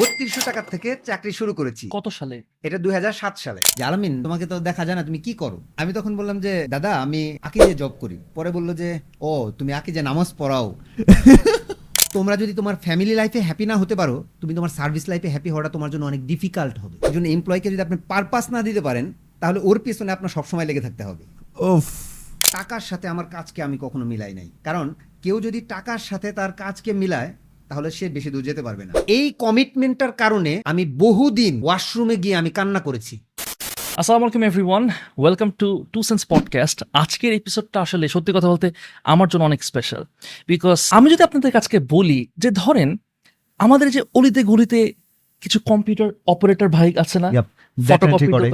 বত্রিশশো টাকার থেকে চাকরি শুরু করেছি। কত সালে? এটা দুই হাজার সাত সালে। যে আলামিন তোমাকে তো দেখা যায় না তুমি কি করো? আমি তখন বললাম যে দাদা আমি আকিজে জব করি। পরে বলল যে ও তুমি আকিজে নামাজ পড়াও। তোমরা যদি তোমার ফ্যামিলি লাইফে হ্যাপি না হতে পারো তুমি তোমার সার্ভিস লাইফে হ্যাপি হওয়াটা তোমার জন্য অনেক ডিফিকাল্ট হবে। এই জন্য এমপ্লয়কে যদি আপনি পারপাস না দিতে পারেন তাহলে ওর পিছনে আপনার সবসময় লেগে থাকতে হবে। উফ। টাকার সাথে আমার কাজকে আমি কখনো মিলাই নাই। কারণ কেউ যদি টাকার সাথে তার কাজকে মিলায় তাহলে সে বেশি দূর যেতে পারবে না। এই কমিটমেন্টটার কারণে আমি বহুদিন ওয়াশরুমে গিয়ে আমি কান্না করেছি। আসসালামু আলাইকুম everyone welcome to to sense podcast আজকের এপিসোডটা আসলে সত্যি কথা বলতে আমার জন্য অনেক স্পেশাল বিকজ আমি যদি আপনাদের আজকে বলি যে ধরেন আমাদের যে অলিতে গলিতে কিছু কম্পিউটার অপারেটর ভাই আছে না? ফটোকপি করে।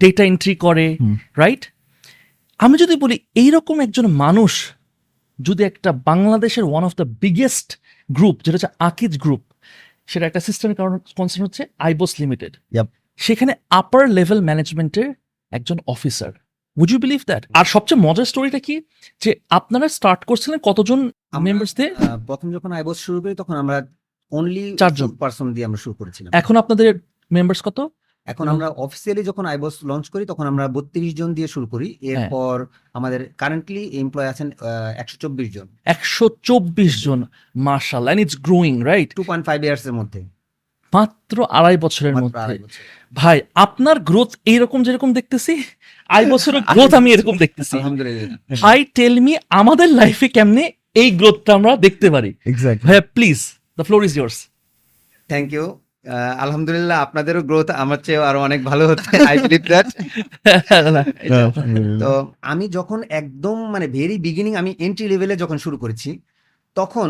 ডেটা এন্ট্রি করে রাইট আমি যদি বলি এইরকম একজন মানুষ যদি একটা বাংলাদেশের one of the biggest group যেটা হচ্ছে আকিজ গ্রুপ সেটা একটা সিস্টেমের কারণ কনসার্ন হচ্ছে আইবোস লিমিটেড সেখানে আপার লেভেল ম্যানেজমেন্টের একজন officer would you believe that আর সবচেয়ে মজার স্টোরিটা কি? যে আপনারা স্টার্ট করছিলেন কতজন মেম্বার্স দিয়ে প্রথম যখন আইবস শুরু করি তখন আমরা অনলি চারজন। পার্সন দিয়ে আমরা শুরু করেছিলাম। এখন আপনাদের মেম্বার্স কত? এখন আমরা অফিসিয়ালি যখন আইবস লঞ্চ করি তখন আমরা বত্রিশ জন দিয়ে শুরু করি। হ্যাঁ। এরপর আমাদের কারেন্টলি এমপ্লয় আছেন একশো চব্বিশ জন। একশো চব্বিশ জন marshal and it's growing right two point five years এর মধ্যে। মাত্র আড়াই বছরের মধ্যে। ভাই আপনার গ্রোথ এইরকম যেরকম দেখতেছি আই বছরের গ্রোথ আমি এরকম দেখতেছি। আলহামদুলিল্লাহ। ভাই টেল মি আমাদের লাইফে কেমনে এই গ্রোথটা আমরা দেখতে পারি? ভাইয়া please the floor is yours thank you আলহামদুলিল্লাহ আপনাদেরও গ্রোথ আমার চেয়ে আরও অনেক ভালো হচ্ছে আই বিলিভ দ্যাট তো আমি যখন একদম মানে ভেরি বিগিনিং আমি এন্ট্রি লেভেলে যখন শুরু করেছি তখন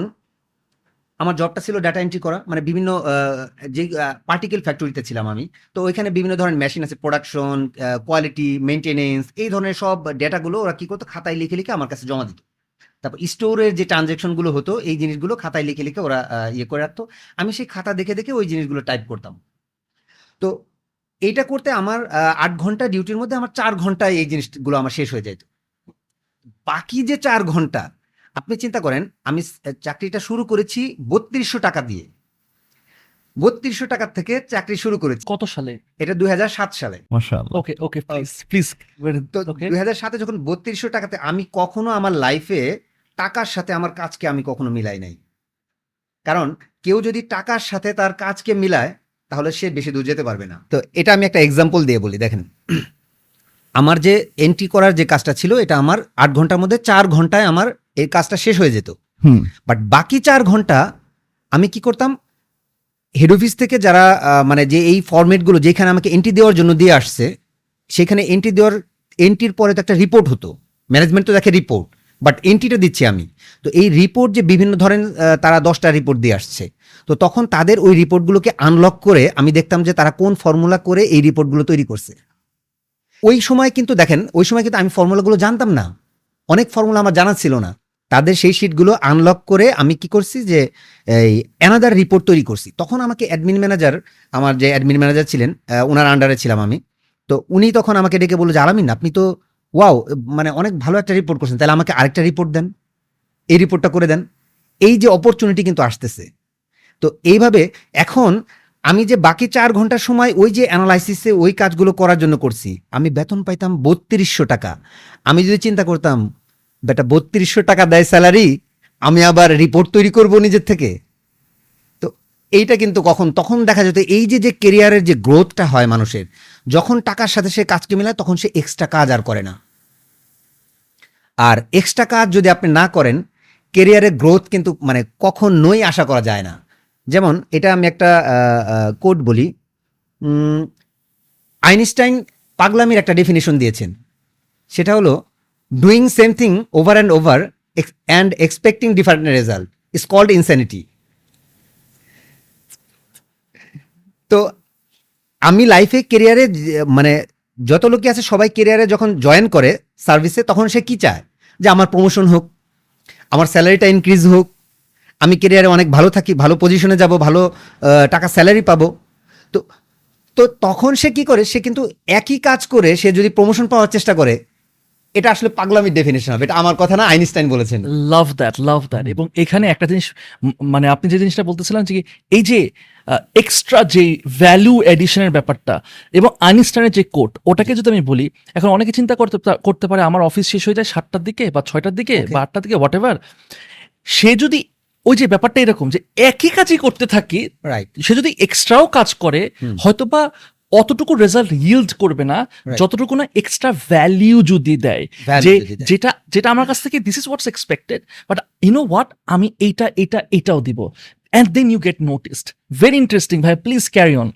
আমার জবটা ছিল ডাটা এন্ট্রি করা মানে বিভিন্ন আহ, যে পার্টিকেল ফ্যাক্টরিতে ছিলাম আমি। তো ওইখানে বিভিন্ন ধরনের মেশিন আছে প্রোডাকশন কোয়ালিটি মেনটেনেন্স এই ধরনের সব ডেটাগুলো ওরা কি করতো খাতায় লিখে লিখে আমার কাছে জমা দিত। তারপর স্টোরের যে ট্রানজেকশনগুলো হতো এই জিনিসগুলো খাতায় লিখে লিখে ওরা ইয়ে করে রাখতো। আমি সেই খাতা দেখে দেখে ওই জিনিসগুলো টাইপ করতাম। তো এইটা করতে আমার আট ঘণ্টা ডিউটির মধ্যে আমার চার ঘন্টায় এই জিনিসগুলো আমার শেষ হয়ে যেত। বাকি যে চার ঘণ্টা আপনি চিন্তা করেন আমি চাকরিটা শুরু করেছি বত্রিশশো টাকা দিয়ে। বত্রিশশো টাকা থেকে চাকরি শুরু করেছি। কত সালে? এটা দুই হাজার সাত সালে। মাশাআল্লাহ। ওকে ওকে প্লিজ প্লিজ তো দুই সাতে যখন বত্রিশশো টাকাতে আমি কখনো আমার লাইফে টাকার সাথে আমার কাজকে আমি কখনো মিলাই নাই। কারণ কেউ যদি টাকার সাথে তার কাজকে মিলায় তাহলে সে বেশি দূর যেতে পারবে না। তো এটা আমি একটা এক্সাম্পল দিয়ে বলি দেখেন। আমার যে এন্ট্রি করার যে কাজটা ছিল এটা আমার আট ঘণ্টার মধ্যে চার ঘন্টায় আমার এই কাজটা শেষ হয়ে যেত। হুম। বাট বাকি চার ঘণ্টা আমি কি করতাম? হেড অফিস থেকে যারা মানে যে এই ফরম্যাটগুলো যেখানে আমাকে এন্ট্রি দেওয়ার জন্য দিয়ে আসছে সেখানে এন্ট্রি দেওয়ার এন্ট্রির পরে তো একটা রিপোর্ট হতো। ম্যানেজমেন্ট তো দেখে রিপোর্ট বাট এন্ট্রিটা দিচ্ছি আমি। তো এই রিপোর্ট যে বিভিন্ন ধরেন তারা দশটা রিপোর্ট দিয়ে আসছে। তো তখন তাদের ওই রিপোর্টগুলোকে আনলক করে আমি দেখতাম যে তারা কোন ফর্মুলা করে এই রিপোর্টগুলো তৈরি করছে। ওই সময় কিন্তু দেখেন, ওই সময় কিন্তু আমি ফর্মুলাগুলো জানতাম না। অনেক ফর্মুলা আমার জানা ছিল না। তাদের সেই শিটগুলো আনলক করে আমি কি করছি যে, এই অ্যানাদার রিপোর্ট তৈরি করছি। তখন আমাকে অ্যাডমিন ম্যানেজার আমার যে অ্যাডমিন ম্যানেজার ছিলেন ওনার আন্ডারে ছিলাম আমি। তো উনি তখন আমাকে ডেকে বলল যে, আলামিন, আপনি তো ওয়াও মানে অনেক ভালো একটা রিপোর্ট করছেন। তাহলে আমাকে আরেকটা রিপোর্ট দেন। এই রিপোর্টটা করে দেন। এই যে অপরচুনিটি কিন্তু আসতেছে। তো এইভাবে এখন আমি যে বাকি চার ঘণ্টার সময় ওই যে অ্যানালাইসিসে ওই কাজগুলো করার জন্য করছি, আমি বেতন পাইতাম বত্রিশশো টাকা। আমি যদি চিন্তা করতাম, বেটা, বত্রিশশো টাকা দেয় স্যালারি আমি আবার রিপোর্ট তৈরি করব নিজের থেকে। এইটা কিন্তু কখন, তখন দেখা যেত এই যে যে কেরিয়ারের যে গ্রোথটা হয় মানুষের, যখন টাকার সাথে সে কাজকে মেলায়, তখন সে এক্সট্রা কাজ আর করে না। আর এক্সট্রা কাজ যদি আপনি না করেন কেরিয়ারের গ্রোথ কিন্তু মানে কখনোই আশা করা যায় না। যেমন, এটা আমি একটা কোড বলি। আইনস্টাইন পাগলামির একটা ডেফিনেশন দিয়েছেন। সেটা হলো doing same thing over and over and expecting different result is called insanity তো আমি লাইফে কেরিয়ারে মানে যত লোকই আছে সবাই কেরিয়ারে যখন জয়েন করে সার্ভিসে তখন সে কি চায়? যে আমার প্রমোশন হোক, আমার স্যালারিটা ইনক্রিজ হোক, আমি কেরিয়ারে অনেক ভালো থাকি, ভালো পজিশনে যাব, ভালো টাকা স্যালারি পাবো। তো তো তখন সে কি করে? সে কিন্তু একই কাজ করে, সে যদি প্রমোশন পাওয়ার চেষ্টা করে এটা আসলে পাগলামির ডেফিনেশন হবে। এটা আমার কথা না আইনস্টাইন বলেছেন। লাভ দ্যাট লাভ দ্যাট এবং এখানে একটা জিনিস মানে আপনি যে জিনিসটা বলতেছিলেন যে এই যে এক্সট্রা যে ভ্যালু এডিশনের ব্যাপারটা এবং আইনস্টাইনের যে কোট ওটাকে যদি আমি বলি এখন অনেকে চিন্তা করতে করতে পারে আমার অফিস শেষ হয়ে যায় সাতটার দিকে বা ছয়টার দিকে বা আটটার দিকে হোয়াট এভার সে যদি ওই যে ব্যাপারটা এরকম যে একই কাজই করতে থাকি রাইট সে যদি এক্সট্রাও কাজ করে। হয়তোবা অতটুকু রেজাল্ট ইল্ড করবে না যতটুকু না এক্সট্রা ভ্যালিউ যদি দেয় যে যেটা যেটা আমার কাছ থেকে this is what's expected but you know what আমি এইটা এটা এটাও দিব। And then you get noticed very interesting ভাই প্লিজ ক্যারি অন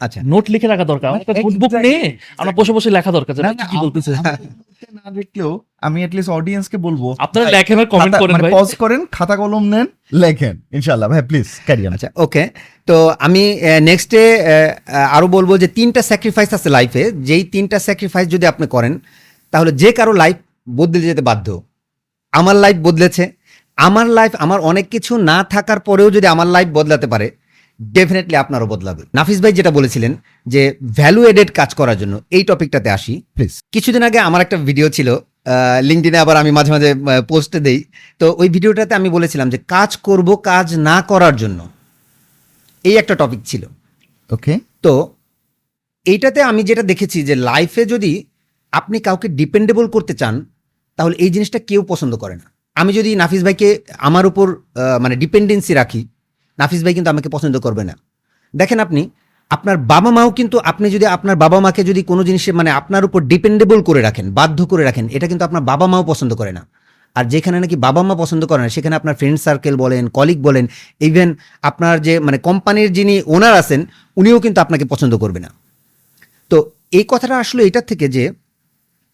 আচ্ছা। নোট লিখে রাখা দরকার। আমার একটা নোটবুক নিয়ে আমরা বসে বসে লেখা দরকার না, কি বলতেছে? আমি না দেখলেও আমি অ্যাটলিস্ট অডিয়েন্সকে বলব আপনারা লেখেন আর কমেন্ট করেন মানে ভাই। পজ করেন খাতা কলম নেন লেখেন ইনশাআল্লাহ ভাই প্লিজ ক্যারি অন আচ্ছা ওকে তো আমি নেক্সটে আরও বলব যে তিনটা স্যাক্রিফাইস আছে লাইফে যেই তিনটা স্যাক্রিফাইস যদি আপনি করেন তাহলে যে কারও লাইফ বদলে যেতে বাধ্য। আমার লাইফ বদলেছে। আমার লাইফ আমার অনেক কিছু না থাকার পরেও যদি আমার লাইফ বদলাতে পারে ডেফিনেটলি আপনারও বদলাবে নাফিস ভাই যেটা বলেছিলেন যে ভ্যালু এডেড কাজ করার জন্য এই টপিকটাতে আসি। প্লিজ কিছুদিন আগে আমার একটা ভিডিও ছিল লিঙ্কডিনে আবার আমি মাঝে মাঝে পোস্টে দেই। তো ওই ভিডিওটাতে আমি বলেছিলাম যে কাজ করব কাজ না করার জন্য। এই একটা টপিক ছিল। ওকে তো এইটাতে আমি যেটা দেখেছি যে লাইফে যদি আপনি কাউকে ডিপেন্ডেবল করতে চান তাহলে এই জিনিসটা কেউ পছন্দ করে না। আমি যদি নাফিস ভাইকে আমার উপর মানে ডিপেন্ডেন্সি রাখি নাফিস ভাই কিন্তু আমাকে পছন্দ করবে না। দেখেন আপনি, আপনার বাবা মাও কিন্তু আপনি যদি আপনার বাবা মাকে যদি কোনো জিনিসে মানে আপনার উপর ডিপেন্ডেবল করে রাখেন, বাধ্য করে রাখেন, এটা কিন্তু আপনার বাবা মাও পছন্দ করে না। আর যেখানে নাকি বাবা মা পছন্দ করে না, সেখানে আপনার ফ্রেন্ড সার্কেল বলেন কলিগ বলেন ইভেন আপনার যে মানে কোম্পানির যিনি ওনার আছেন, উনিও কিন্তু আপনাকে পছন্দ করবে না। তো এই কথাটা আসলে এটার থেকে যে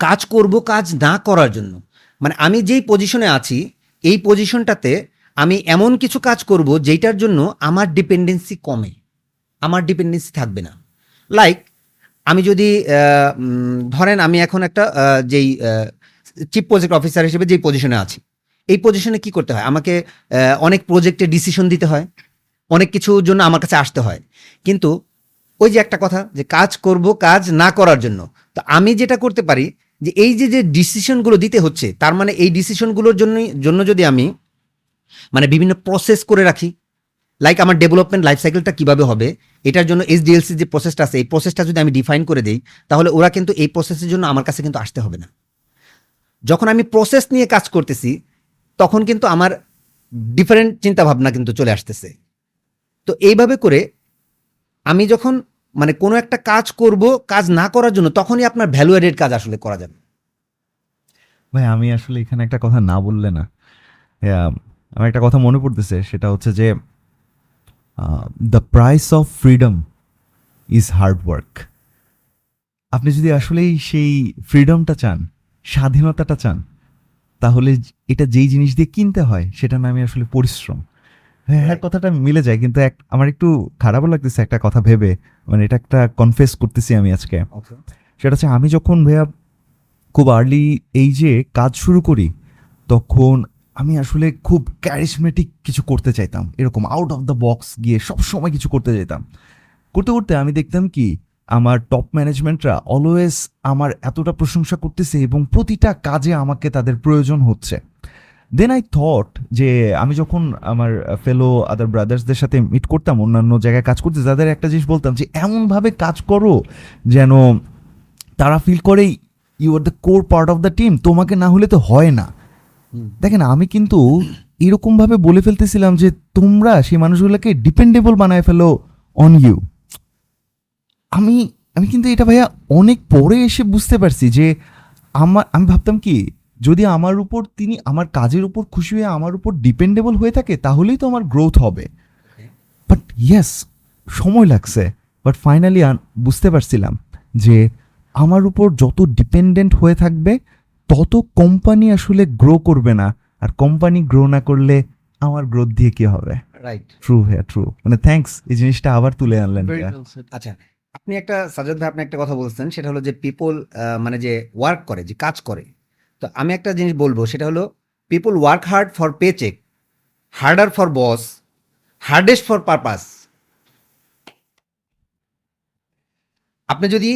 কাজ করব, কাজ না করার জন্য। মানে আমি যেই পজিশনে আছি, এই পজিশনটাতে আমি এমন কিছু কাজ করব যেটার জন্য আমার ডিপেন্ডেন্সি কমে। আমার ডিপেন্ডেন্সি থাকবে না। লাইক আমি যদি ধরেন আমি এখন একটা যেই চিফ প্রজেক্ট অফিসার হিসেবে যেই পজিশনে আছি, এই পজিশনে কি করতে হয়? আমাকে অনেক প্রজেক্টে ডিসিশন দিতে হয়, অনেক কিছুর জন্য আমার কাছে আসতে হয়। কিন্তু ওই যে একটা কথা যে কাজ করব কাজ না করার জন্য, তো আমি যেটা করতে পারি যে এই যে যে ডিসিশনগুলো দিতে হচ্ছে, তার মানে এই ডিসিশনগুলোর জন্য জন্য যদি আমি মানে বিভিন্ন প্রসেস করে রাখি। লাইক আমার ডেভেলপমেন্ট লাইফ সাইকেলটা কীভাবে হবে, এটার জন্য এইচডিএলসি যে প্রসেসটা আছে, এই প্রসেসটা যদি আমি ডিফাইন করে দিই, তাহলে ওরা কিন্তু এই প্রসেসের জন্য আমার কাছে কিন্তু আসতে হবে না। যখন আমি প্রসেস নিয়ে কাজ করতেছি, তখন কিন্তু আমার ডিফারেন্ট চিন্তা ভাবনা কিন্তু চলে আসতেছে। তো এইভাবে করে আমি যখন মানে কোনো একটা কাজ করব, কাজ না করার জন্য, তখনই আপনার ভ্যালু এডেড কাজ আসলে করা যাবে। ভাই, আমি আসলে এখানে একটা কথা না বললে না। আমার একটা কথা মনে পড়তেছে সেটা হচ্ছে যে the price of freedom is hard work আপনি যদি আসলেই সেই ফ্রিডমটা চান স্বাধীনতাটা চান তাহলে এটা যেই জিনিস দিয়ে কিনতে হয় সেটা নামে আসলে পরিশ্রম। হ্যাঁ হ্যাঁ কথাটা মিলে যায় কিন্তু এক আমার একটু খারাপও লাগতেছে একটা কথা ভেবে মানে এটা একটা কনফেস করতেছি আমি আজকে। সেটা হচ্ছে আমি যখন ভাইয়া খুব আর্লি এই যে কাজ শুরু করি তখন আমি আসলে খুব ক্যারিসমেটিক কিছু করতে চাইতাম। এরকম আউট অফ দ্য বক্স গিয়ে সব সময় কিছু করতে চাইতাম। করতে করতে আমি দেখতাম কি, আমার টপ ম্যানেজমেন্টরা অলওয়েজ আমার এতটা প্রশংসা করতেছে এবং প্রতিটা কাজে আমাকে তাদের প্রয়োজন হচ্ছে। দেন আই থট যে আমি যখন আমার ফেলো আদার ব্রাদার্সদের সাথে মিট করতাম, অন্যান্য জায়গায় কাজ করতে, তাদের একটা জিনিস বলতাম যে, এমনভাবে কাজ করো যেন তারা ফিল করে you are the core part of the team তোমাকে না হলে তো হয় না। দেখেন, আমি কিন্তু এরকমভাবে বলে ফেলতেছিলাম যে তোমরা সেই মানুষগুলোকে ডিপেন্ডেবল বানায় ফেলো অন ইউ আমি আমি কিন্তু এটা ভাইয়া অনেক পরে এসে বুঝতে পারছি যে আমার আমি ভাবতাম কি, যদি আমার উপর তিনি আমার কাজের উপর খুশি হয়ে আমার উপর ডিপেন্ডেবল হয়ে থাকে, তাহলেই তো আমার গ্রোথ হবে। বাট ইয়েস সময় লাগছে। বাট ফাইনালি বুঝতে পারছিলাম যে আমার উপর যত ডিপেন্ডেন্ট হয়ে থাকবে তত কোম্পানি আসলে গ্রো করবে না আর কোম্পানি গ্রো না করলে আমার গ্রোথ দিয়ে কি হবে? রাইট ট্রু হ্যাঁ ট্রু মানে থ্যাঙ্কস এই জিনিসটা আবার তুলে আনলেন. আচ্ছা আপনি একটা সাজাদ ভাই আপনি একটা কথা বলছেন সেটা হলো যে পিপল মানে যে ওয়ার্ক করে যে কাজ করে। তো আমি একটা জিনিস বলব সেটা হলো people work hard for paycheck harder for boss hardest for purpose আপনি যদি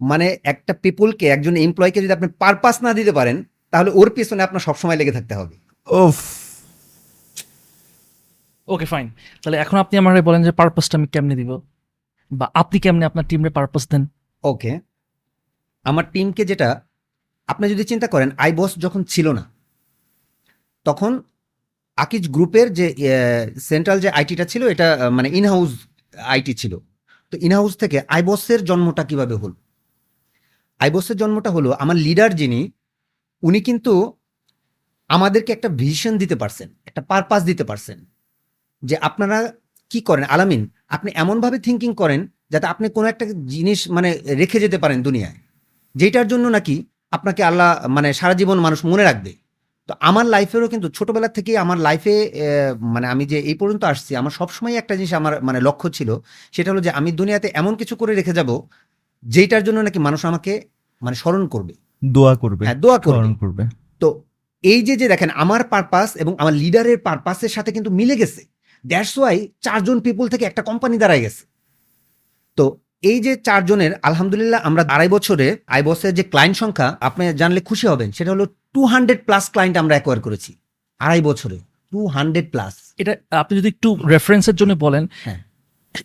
মানে একটা পিপুলকে একজন এমপ্লয়কে যদি আপনি পারপাস না দিতে পারেন তাহলে ওর পিছনে আপনার সবসময় লেগে থাকতে হবে। ওফ ওকে ফাইন তাহলে এখন আপনি আমার বলেন যে পারপাসটা আমি কেমনে দিব? বা আপনি কেমনে আপনার টিমে পারপাস দেন? ওকে আমার টিমকে যেটা আপনি যদি চিন্তা করেন আই বস যখন ছিল না তখন আকিজ গ্রুপের যে সেন্ট্রাল যে আইটিটা ছিল এটা মানে ইনহাউস আইটি ছিল। তো ইনহাউস থেকে আইবসের জন্মটা কীভাবে হলো? আইবসের জন্মটা হলো আমার লিডার যিনি, উনি কিন্তু আমাদেরকে একটা ভিশন দিতে পারছেন, একটা পারপাস দিতে পারছেন, যে আপনারা কি করেন? আলামিন, আপনি এমনভাবে থিঙ্কিং করেন যাতে আপনি কোনো একটা জিনিস মানে রেখে যেতে পারেন দুনিয়ায় যেটার জন্য নাকি আপনাকে আল্লাহ মানে সারা জীবন মানুষ মনে রাখবে। তো আমার লাইফেরও কিন্তু ছোটবেলা থেকেই আমার লাইফে মানে আমি যে এই পর্যন্ত আসছি, আমার সবসময় একটা জিনিস আমার মানে লক্ষ্য ছিল, সেটা হলো যে আমি দুনিয়াতে এমন কিছু করে রেখে যাব যেটার জন্য নাকি মানুষ আমাকে মানে স্মরণ করবে। দোয়া করবে। হ্যাঁ দোয়া করবে। স্মরণ করবে। তো এই যে যে দেখেন আমার পারপাস এবং আমার লিডারের পারপাসের সাথে কিন্তু মিলে গেছে। দ্যাটস ওয়াই চারজন পিপুল থেকে একটা কোম্পানি দাঁড়ায় গেছে। তো এই যে চারজনের আলহামদুলিল্লাহ আমরা আড়াই বছরে আইবসের যে ক্লায়েন্ট সংখ্যা আপনি জানলে খুশি হবেন সেটা হলো টু হান্ড্রেড প্লাস ক্লায়েন্ট আমরা অ্যাকোয়ার করেছি। আড়াই বছরে টু হান্ড্রেড প্লাস এটা আপনি যদি একটু রেফারেন্সের জন্য বলেন হ্যাঁ।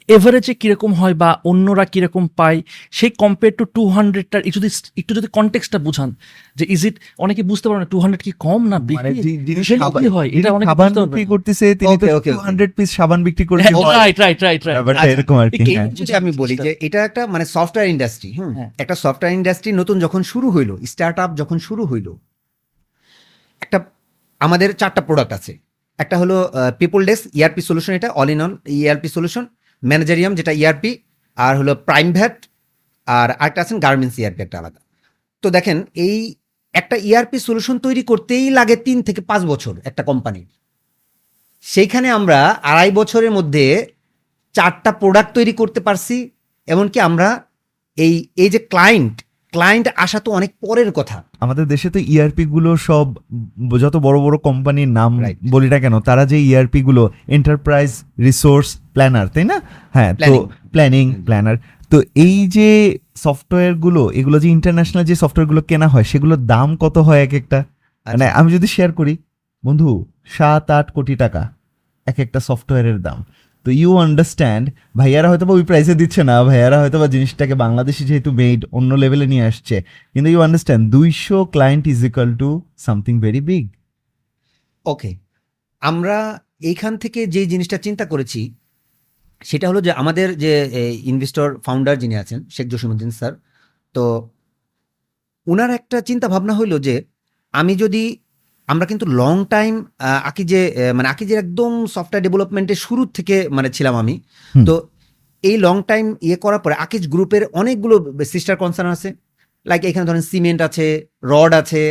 এভারেজে কীরকম হয় বা অন্যরা কীরকম পায় সেই কম্পেয়ার টু টু হান্ড্রেডটার একটু যদি একটু যদি কন্টেক্সটটা বুঝান যে ইজ ইট অনেকে বুঝতে পারে না টু হান্ড্রেড কি কম না মানে কি হয় এটা অনেক সাবান বিক্রি করতেছে তিনি okay. 200 পিস সাবান বিক্রি করে রাইট রাইট রাইট রাইট এরকম আর কি। যদি আমি বলি যে এটা একটা মানে সফটওয়্যার ইন্ডাস্ট্রি হ্যাঁ। একটা সফটওয়্যার ইন্ডাস্ট্রি নতুন যখন শুরু হইল স্টার্ট আপ যখন শুরু হইল একটা আমাদের চারটা প্রোডাক্ট আছে একটা হলো পিপল ডেস্ক ইআরপি সলিউশন এটা all in all ERP solution ম্যানেজারিয়াম, যেটা ইআরপি আর হলো প্রাইম ভ্যাট আর আরেকটা আছেন গার্মেন্টস ইআরপি একটা আলাদা। তো দেখেন, এই একটা ইআরপি সলিউশন তৈরি করতেই লাগে তিন থেকে পাঁচ বছর একটা কোম্পানির সেইখানে আমরা আড়াই বছরের মধ্যে চারটা প্রোডাক্ট তৈরি করতে পারছি, এমনকি আমরা এই এই যে ক্লায়েন্ট ক্লায়েন্ট আসা তো অনেক পরের কথা। আমাদের দেশে তো ইআরপি গুলো সব যত বড় বড় কোম্পানির নাম. বলি না কেন তারা যে ইআরপি গুলো এন্টারপ্রাইজ রিসোর্স প্ল্যানার তাই না? হ্যাঁ তো প্ল্যানিং প্ল্যানার তো এই যে সফটওয়্যারগুলো এগুলো যে ইন্টারন্যাশনাল যে সফটওয়্যারগুলো কেনা হয় সেগুলোর দাম কত হয় এক একটা? মানে আমি যদি শেয়ার করি বন্ধু সাত আট কোটি টাকা এক একটা সফটওয়্যারের দাম। তো ইউ আন্ডারস্ট্যান্ড ভাইয়ারা হয়তো বা ওই প্রাইসে দিচ্ছে না, ভাইয়ারা হয়তো বা জিনিসটাকে বাংলাদেশে যেহেতু মেড অন্য লেভেলে নিয়ে আসছে, কিন্তু ইউ আন্ডারস্ট্যান্ড দুইশো client is equal to something very big okay আমরা এইখান থেকে যে জিনিসটা চিন্তা করেছি, সেটা হলো যে আমাদের যে ইনভেস্টর ফাউন্ডার যিনি আছেন, শেখ জসিমুদ্দিন স্যার, তো ওনার একটা চিন্তা ভাবনা হইল যে, আমি যদি আমরা কিন্তু লং টাইম আকি যে মানে আকি যে একদম সফটওয়্যার ডেভেলপমেন্টের শুরু থেকে মানে ছিলাম আমি। তো এই লং টাইম ইয়ে করার পরে আকিজ গ্রুপের অনেকগুলো সিস্টার কনসার্ন আছে। লাইক এখানে ধরেন সিমেন্ট আছে রড আছে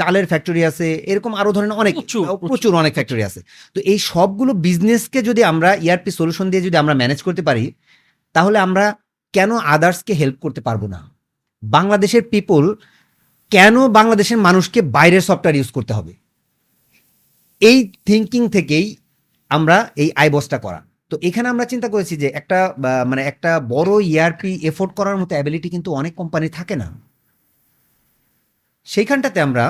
চালের ফ্যাক্টরি আছে এরকম আরও ধরেন অনেক প্রচুর, প্রচুর। অনেক ফ্যাক্টরি আছে। তো এই সবগুলো বিজনেসকে যদি আমরা ইআরপি সলিউশন দিয়ে যদি আমরা ম্যানেজ করতে পারি তাহলে আমরা কেন আদার্সকে হেল্প করতে পারব না? বাংলাদেশের পিপল কেন বাংলাদেশের মানুষকে বাইরের সফটওয়্যার ইউজ করতে হবে? এই থিঙ্কিং থেকেই আমরা এই আইবসটা করা তো এখানে আমরা চিন্তা করেছি যে একটা মানে একটা বড় ইআরপি এফোর্ড করার মতো অ্যাবিলিটি কিন্তু অনেক কোম্পানি থাকে না। সেইখানটাতে আমরা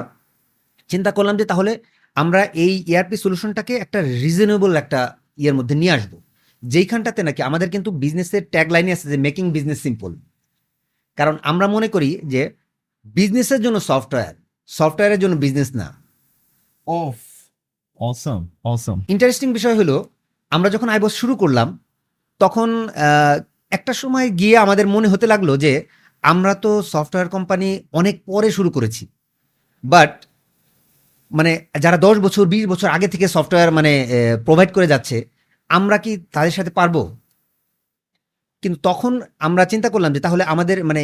চিন্তা করলাম যে তাহলে আমরা এই ইআরপি সলিউশনটাকে একটা রিজনেবল একটা ইয়ের মধ্যে নিয়ে আসব। যেইখানটাতে নাকি আমাদের কিন্তু বিজনেসের ট্যাগ লাইনে আছে যে মেকিং বিজনেস সিম্পল কারণ আমরা মনে করি যে বিজনেসের জন্য সফটওয়্যার সফটওয়্যারের জন্য বিজনেস না। অফ অসম অসম ইন্টারেস্টিং বিষয় হলো আমরা যখন আইবস শুরু করলাম তখন একটা সময় গিয়ে আমাদের মনে হতে লাগল যে আমরা তো সফটওয়্যার কোম্পানি অনেক পরে শুরু করেছি। বাট মানে যারা দশ বছর বিশ বছর আগে থেকে সফটওয়্যার মানে প্রোভাইড করে যাচ্ছে আমরা কি তাদের সাথে পারব? কিন্তু তখন আমরা চিন্তা করলাম যে তাহলে আমাদের মানে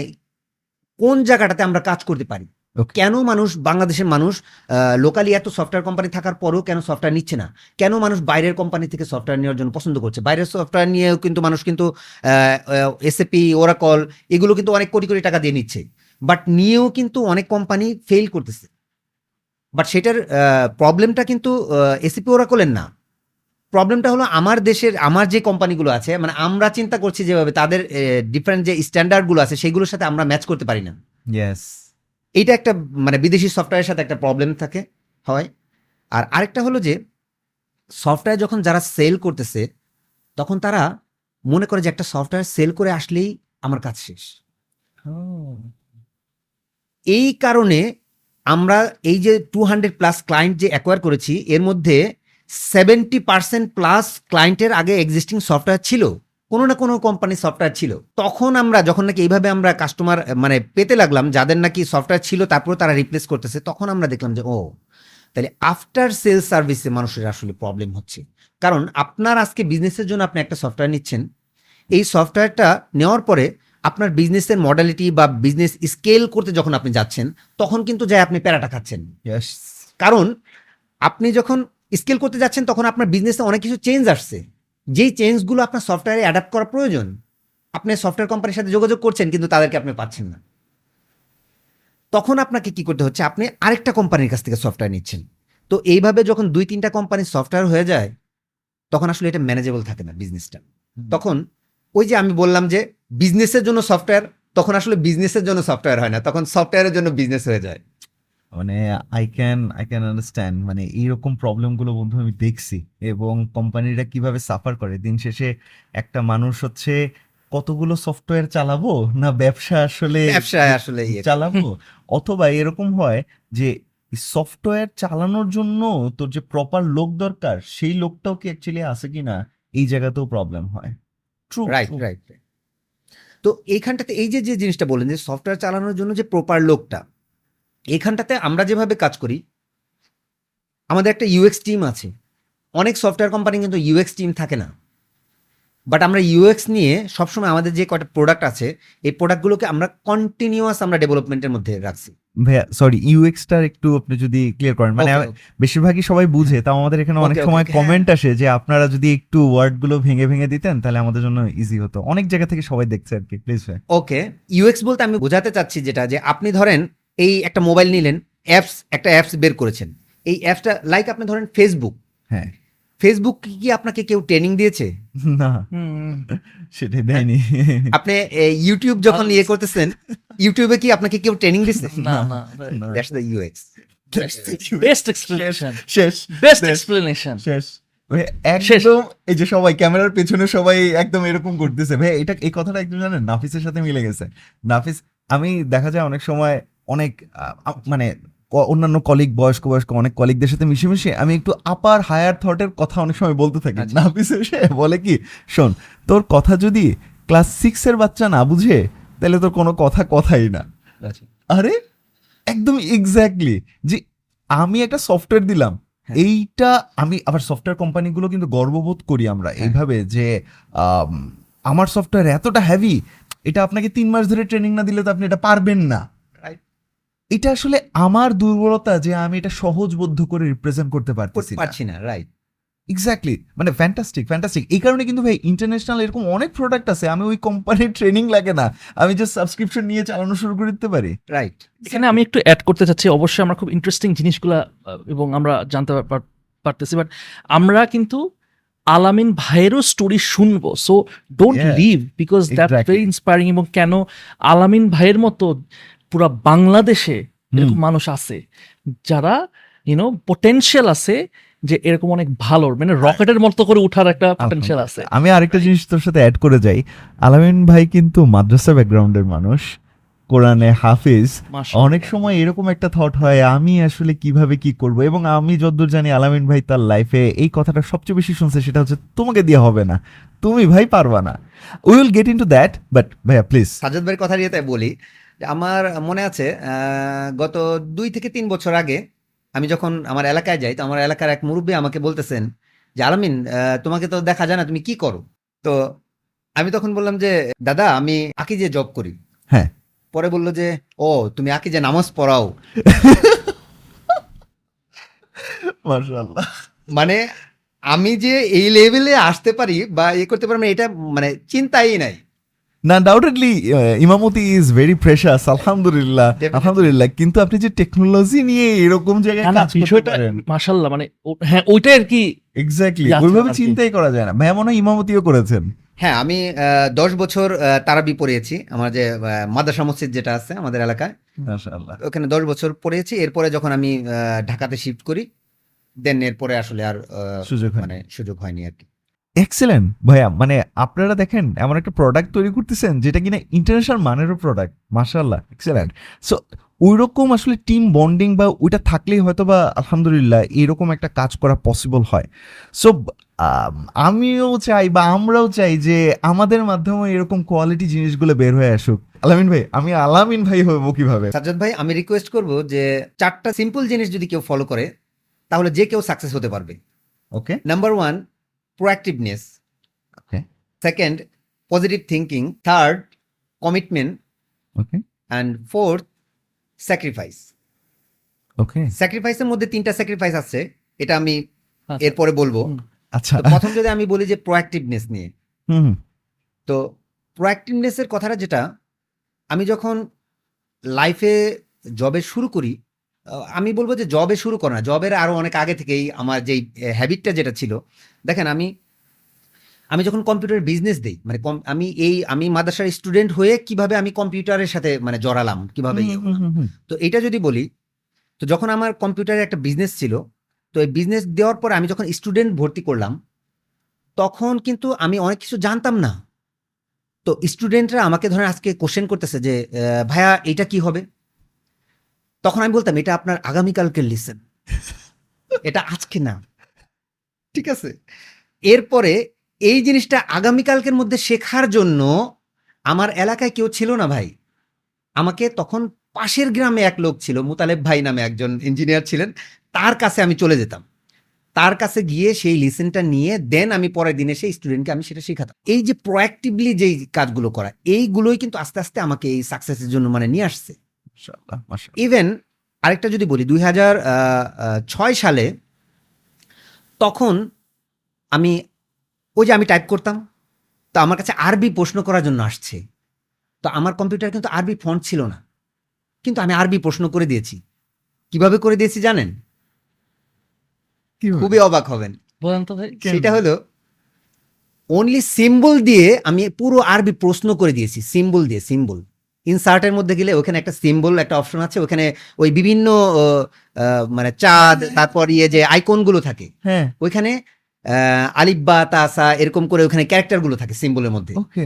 কোন জায়গাটাতে আমরা কাজ করতে পারি? কেন মানুষ বাংলাদেশের মানুষ লোকালি এত সফটওয়্যার কোম্পানি থাকার পরেও কেন সফটওয়্যার নিচ্ছে না? কেন মানুষ বাইরের কোম্পানি থেকে সফটওয়্যার নেওয়ার জন্য পছন্দ করছে? বাইরের সফটওয়্যার নিয়েও কিন্তু মানুষ কিন্তু এসএপি ওরাকল এগুলো কিন্তু অনেক কোটি কোটি টাকা দিয়ে নিচ্ছে। বাট নিয়েও কিন্তু অনেক কোম্পানি ফেল করতেছে। বাট সেটার প্রবলেমটা কিন্তু এসিপি ওরা ওরাকলের না। প্রবলেমটা হলো আমার দেশের আমার যে কোম্পানিগুলো আছে মানে আমরা চিন্তা করছি যেভাবে তাদের ডিফারেন্ট যে স্ট্যান্ডার্ডগুলো আছে সেগুলোর সাথে আমরা ম্যাচ করতে পারি না। ইয়েস এইটা একটা মানে বিদেশি সফটওয়্যারের সাথে একটা প্রবলেম থাকে হয়। আর আরেকটা হলো যে সফটওয়্যার যখন যারা সেল করতেছে তখন তারা মনে করে যে একটা সফটওয়্যার সেল করে আসলেই আমার কাজ শেষ। এই কারণে আমরা এই যে টু হান্ড্রেড প্লাস ক্লায়েন্ট যে অ্যাকোয়ার করেছি এর মধ্যে সেভেন্টি পার্সেন্ট প্লাস ক্লায়েন্টের আগে এক্সিস্টিং সফটওয়্যার ছিল কোনো না কোনো কোম্পানির সফটওয়্যার ছিল। তখন আমরা যখন নাকি এইভাবে আমরা কাস্টমার মানে পেতে লাগলাম যাদের নাকি সফটওয়্যার ছিল তারপরে তারা রিপ্লেস করতেছে তখন আমরা দেখলাম যে ও তাহলে আফটার সেল সার্ভিসে মানুষের আসলে প্রবলেম হচ্ছে। কারণ আপনার আজকে বিজনেসের জন্য আপনি একটা সফটওয়্যার নিচ্ছেন। এই সফটওয়্যারটা নেওয়ার পরে আপনার বিজনেসের মডালিটি বা বিজনেস স্কেল করতে যখন আপনি যাচ্ছেন তখন কিন্তু যায় আপনি প্যারাটা খাচ্ছেন। কারণ আপনি যখন স্কেল করতে যাচ্ছেন তখন আপনার বিজনেসে অনেক কিছু চেঞ্জ আসছে। যেই চেঞ্জগুলো আপনার সফটওয়্যারে অ্যাডাপ্ট করা প্রয়োজন আপনি সফটওয়্যার কোম্পানির সাথে যোগাযোগ করছেন কিন্তু তাদেরকে আপনি পাচ্ছেন না। তখন আপনাকে কি করতে হচ্ছে? আপনি আরেকটা কোম্পানির কাছ থেকে সফটওয়্যার নিচ্ছেন। তো এইভাবে যখন দুই তিনটা কোম্পানির সফটওয়্যার হয়ে যায় তখন আসলে এটা ম্যানেজেবল থাকে না বিজনেসটা তখন ওই যে আমি বললাম যে বিজনেসের জন্য সফটওয়্যার তখন আসলে বিজনেসের জন্য সফটওয়্যার হয় না তখন সফটওয়্যারের জন্য বিজনেস হয়ে যায়। মানে I can I can understand মানে এইরকম প্রবলেমগুলো বন্ধু আমি দেখছি। এবং কোম্পানিরা কীভাবে সাফার করে? দিন শেষে একটা মানুষ হচ্ছে কতগুলো সফটওয়্যার চালাবো? না ব্যবসা আসলে আসলে ইয়ে চালাবো? অথবা এরকম হয় যে সফটওয়্যার চালানোর জন্য তোর যে প্রপার লোক দরকার সেই লোকটাও কি অ্যাকচুয়ালি আছে কিনা? এই জায়গাতেও প্রবলেম হয়। ট্রু রাইট রাইট তো এইখানটাতে এই যে যে জিনিসটা বললেন যে সফটওয়্যার চালানোর জন্য যে প্রপার লোকটা এখানটাতে আমরা যেভাবে কাজ করি আমাদের একটা ইউএক্স টিম আছে। অনেক সফটওয়্যার কোম্পানি কিন্তু ইউএক্স টিম থাকে না। বাট আমরা ইউএক্স নিয়ে সবসময় আমাদের যে কয়টা প্রোডাক্ট আছে এই প্রোডাক্টগুলোকে আমরা কন্টিনিউয়াস আমরা ডেভেলপমেন্টের মধ্যে রাখছি। ভাইয়া সরি ইউএক্সটার একটু আপনি যদি ক্লিয়ার করেন। মানে. বেশিরভাগই সবাই বুঝে তাও আমাদের এখানে অনেক সময় কমেন্ট আসে যে আপনারা যদি একটু ওয়ার্ডগুলো ভেঙে ভেঙে দিতেন তাহলে আমাদের জন্য ইজি হতো। অনেক জায়গা থেকে সবাই দেখছে আর কি প্লিজ ভাই ওকে ইউএক্স বলতে আমি বোঝাতে চাচ্ছি যেটা যে আপনি ধরেন এই একটা মোবাইল নিলেন অ্যাপস একটা অ্যাপস বের করেছেন। এই অ্যাপসটা লাইক আপনি ধরেন ফেসবুক হ্যাঁ। ফেসবুক কি আপনাকে কেউ ট্রেনিং দিয়েছে? না। হুম। সেটাই দেয়নি। আপনি ইউটিউব যখন ইয়ে করতেছেন ইউটিউবে কি আপনাকে কেউ ট্রেনিং দিচ্ছে না না। That's the UX best explanation শেষ বেস্ট এক্সপ্লেনেশন শেষ। একদম এই যে সবাই ক্যামেরার পেছনে সবাই একদম এরকম করতেছে। ভাই এটা এই কথাটা একদম জানেন? নাফিসের সাথে মিলে গেছে। নাফিস আমি দেখা যায় অনেক সময় অনেক মানে অন্যান্য কলিগ বয়স্ক বয়স্ক অনেক কলিগদের সাথে মিশে মিশে আমি একটু আপার হায়ার থটের কথা অনেক সময় বলতে থাকি আচ্ছা। নাফিস এসে বলে কি শোন তোর কথা যদি ক্লাস সিক্সের বাচ্চা না বুঝে তাহলে তোর কোনো কথা কথাই না আরে একদম এক্স্যাক্টলি যে আমি একটা সফটওয়্যার দিলাম হ্যাঁ। এইটা আমি আবার সফটওয়্যার কোম্পানিগুলো কিন্তু গর্ববোধ করি আমরা হ্যাঁ। এইভাবে যে আমার সফটওয়্যার এতটা হ্যাভি এটা আপনাকে তিন মাস ধরে ট্রেনিং না দিলে তো আপনি এটা পারবেন না. এটা আসলে আমার দুর্বলতা যে আমি এটা সহজবোধ্য করে রিপ্রেজেন্ট করতে পারতেছি না। পারছি না রাইট এক্স্যাক্টলি মানে ফ্যান্টাস্টিক ফ্যান্টাস্টিক এই কারণে কিন্তু ভাই ইন্টারন্যাশনাল এরকম অনেক প্রোডাক্ট আছে আমি ওই কোম্পানির ট্রেনিং লাগে না। আমি জাস্ট সাবস্ক্রিপশন নিয়ে চালানো শুরু করে দিতে পারি। রাইট এখানে আমি একটু অ্যাড করতে চাচ্ছি অবশ্যই আমরা খুব ইন্টারেস্টিং জিনিসগুলো এবং আমরা জানতে পার- পারতেছি বাট আমরা কিন্তু আলামিন ভাইয়েরও স্টোরি শুনব so don't. Leave because that. Very inspiring এবং কেন আলামিন ভাইয়ের মতো পুরা বাংলাদেশে এরকম মানুষ আছে যারা ইউনো পোটেনশিয়াল আছে যে এরকম অনেক ভালো মানে রকেটের মতো করে উঠার একটা পোটেনশিয়াল আছে। আমি আরেকটা জিনিস তোর সাথে অ্যাড করে যাই। আলামিন ভাই কিন্তু মাদ্রাসা ব্যাকগ্রাউন্ডের মানুষ কোরআনে হাফিজ। অনেক সময় এরকম একটা থট হয় আমি আসলে কীভাবে কি করব? এবং আমি যতদূর জানি আলামিন ভাই তার লাইফে এই কথাটা সবচেয়ে বেশি শুনছে সেটা হচ্ছে তোমাকে দিয়ে হবে না তুমি ভাই পারবা না। We will get into that but ভাইয়া প্লিজ সাজ্জাদ ভাইয়ের কথা নিয়ে তাই বলি আমার মনে আছে গত দুই থেকে তিন বছর আগে আমি যখন আমার এলাকায় যাই তো আমার এলাকার এক মুরব্বী আমাকে বলতেছেন যে আলামিন তোমাকে তো দেখা যায় না তুমি কি করো? তো আমি তখন বললাম যে দাদা আমি আকি যে জব করি। হ্যাঁ। পরে বলল যে ও তুমি আকি যে নামাজ পড়াও। মানে আমি যে এই লেভেলে আসতে পারি বা ইয়ে করতে পারি এটা মানে চিন্তাই নাই। না ডাউটেডলি ইমামতি ইজ ভেরি প্রেশাস আলহামদুলিল্লাহ আলহামদুলিল্লাহ কিন্তু আপনি যে টেকনোলজি নিয়ে এরকম জায়গায় কাজ করতে বিষয়টা পারেন মানে হ্যাঁ ওইটাই আর কি এক্স্যাক্টলি ওইভাবে চিন্তাই করা যায় না। ভাইয়া মনে হয় ইমামতিও করেছেন। হ্যাঁ আমি আহ, দশ বছর আহ, তারাবি পড়িয়েছি। আমার যে আহ, মাদ্রাসা মসজিদ যেটা আছে আমাদের এলাকায়। ওখানে দশ বছর পড়িয়েছি। এরপরে যখন আমি আহ, ঢাকাতে শিফট করি দেন এরপরে আসলে আর আহ, সুযোগ মানে সুযোগ হয়নি আর কি। এক্সেলেন্ট ভাইয়া মানে আপনারা দেখেন এমন একটা প্রোডাক্ট তৈরি করতেছেন যেটা কিনা ইন্টারন্যাশনাল মানেরও প্রোডাক্ট মাশাআল্লাহ এক্সেলেন্ট সো ওইরকম আসলে টিম বন্ডিং বা ওইটা থাকলেই হয়তো বা আলহামদুলিল্লাহ এরকম একটা কাজ করা পসিবল হয়। সো আমিও চাই বা আমরাও চাই যে আমাদের মাধ্যমে এরকম কোয়ালিটি জিনিসগুলো বের হয়ে আসুক। আলামিন ভাই আমি আলামিন ভাই হব কীভাবে? সাজ্জাদ ভাই আমি রিকোয়েস্ট করব যে চারটা সিম্পল জিনিস যদি কেউ ফলো করে তাহলে যে কেউ সাকসেস হতে পারবে। Okay number one proactiveness Okay. Second positive thinking third commitment okay and fourth sacrifice okay স্যাক্রিফাইসের মধ্যে তিনটা স্যাক্রিফাইস আছে। এটা আমি আচ্ছা। এরপরে বলব। আচ্ছা। তো প্রথম যদি আমি বলি যে প্রোঅ্যাক্টিভনেস নিয়ে। হুম। তো প্রোঅ্যাক্টিভনেসের কথাটা যেটা আমি যখন লাইফে জবে শুরু করি আমি বলব যে জবে শুরু করা না। জবের আরও অনেক আগে থেকেই আমার যেই হ্যাবিটটা যেটা ছিল দেখেন আমি আমি যখন কম্পিউটার বিজনেস দিই মানে কম- আমি এই আমি মাদ্রাসার স্টুডেন্ট হয়ে কীভাবে আমি কম্পিউটারের সাথে মানে জড়ালাম কীভাবে ইয়ে তো এটা যদি বলি তো যখন আমার কম্পিউটারে একটা বিজনেস ছিল তো এই বিজনেস দেওয়ার পর আমি যখন স্টুডেন্ট ভর্তি করলাম তখন কিন্তু আমি অনেক কিছু জানতাম না। তো স্টুডেন্টরা আমাকে ধরেন আজকে কোশ্চেন করতেছে যে ভাইয়া এটা কি হবে? তখন আমি বলতাম, এটা আপনার আগামীকালকের লিসেন এটা আজকে না। ঠিক আছে? এরপরে এই জিনিসটা আগামীকালকের মধ্যে শেখার জন্য আমার এলাকায় কেউ ছিল না ভাই। আমাকে তখন পাশের গ্রামে এক লোক ছিল, মুতালেব ভাই নামে একজন ইঞ্জিনিয়ার ছিলেন। তার কাছে আমি চলে যেতাম। তার কাছে গিয়ে সেই লিসেনটা নিয়ে দেন আমি পরের দিনে সেই স্টুডেন্টকে আমি সেটা শেখাতাম। এই যে প্রোঅ্যাক্টিভলি যেই কাজগুলো করা, এইগুলোই কিন্তু আস্তে আস্তে আমাকে এই সাকসেসের জন্য মানে নিয়ে আসছে। ইভেন আরেকটা যদি বলি দুই হাজার ছয় সালে তখন আমি ওই যে আমি টাইপ করতাম তো আমার কাছে আরবি প্রশ্ন করার জন্য আসছে। তো আমার কম্পিউটার কিন্তু আরবি ফন্ট ছিল না। কিন্তু আমি আরবি প্রশ্ন করে দিয়েছি। কীভাবে করে দিয়েছি জানেন? খুবই অবাক হবেন। বলেন তো ভাই কেন? সেটা হলো অনলি সিম্বল দিয়ে আমি পুরো আরবি প্রশ্ন করে দিয়েছি সিম্বল দিয়ে সিম্বল ইনসার্টের মধ্যে গেলে ওখানে একটা সিম্বল একটা অপশন আছে। ওখানে ওই বিভিন্ন মানে চাঁদ তারপর ইয়ে যে আইকনগুলো থাকে হ্যাঁ। ওইখানে আলিব্বা তাসা এরকম করে ওখানে ক্যারেক্টারগুলো থাকে সিম্বলের মধ্যে। ওকে।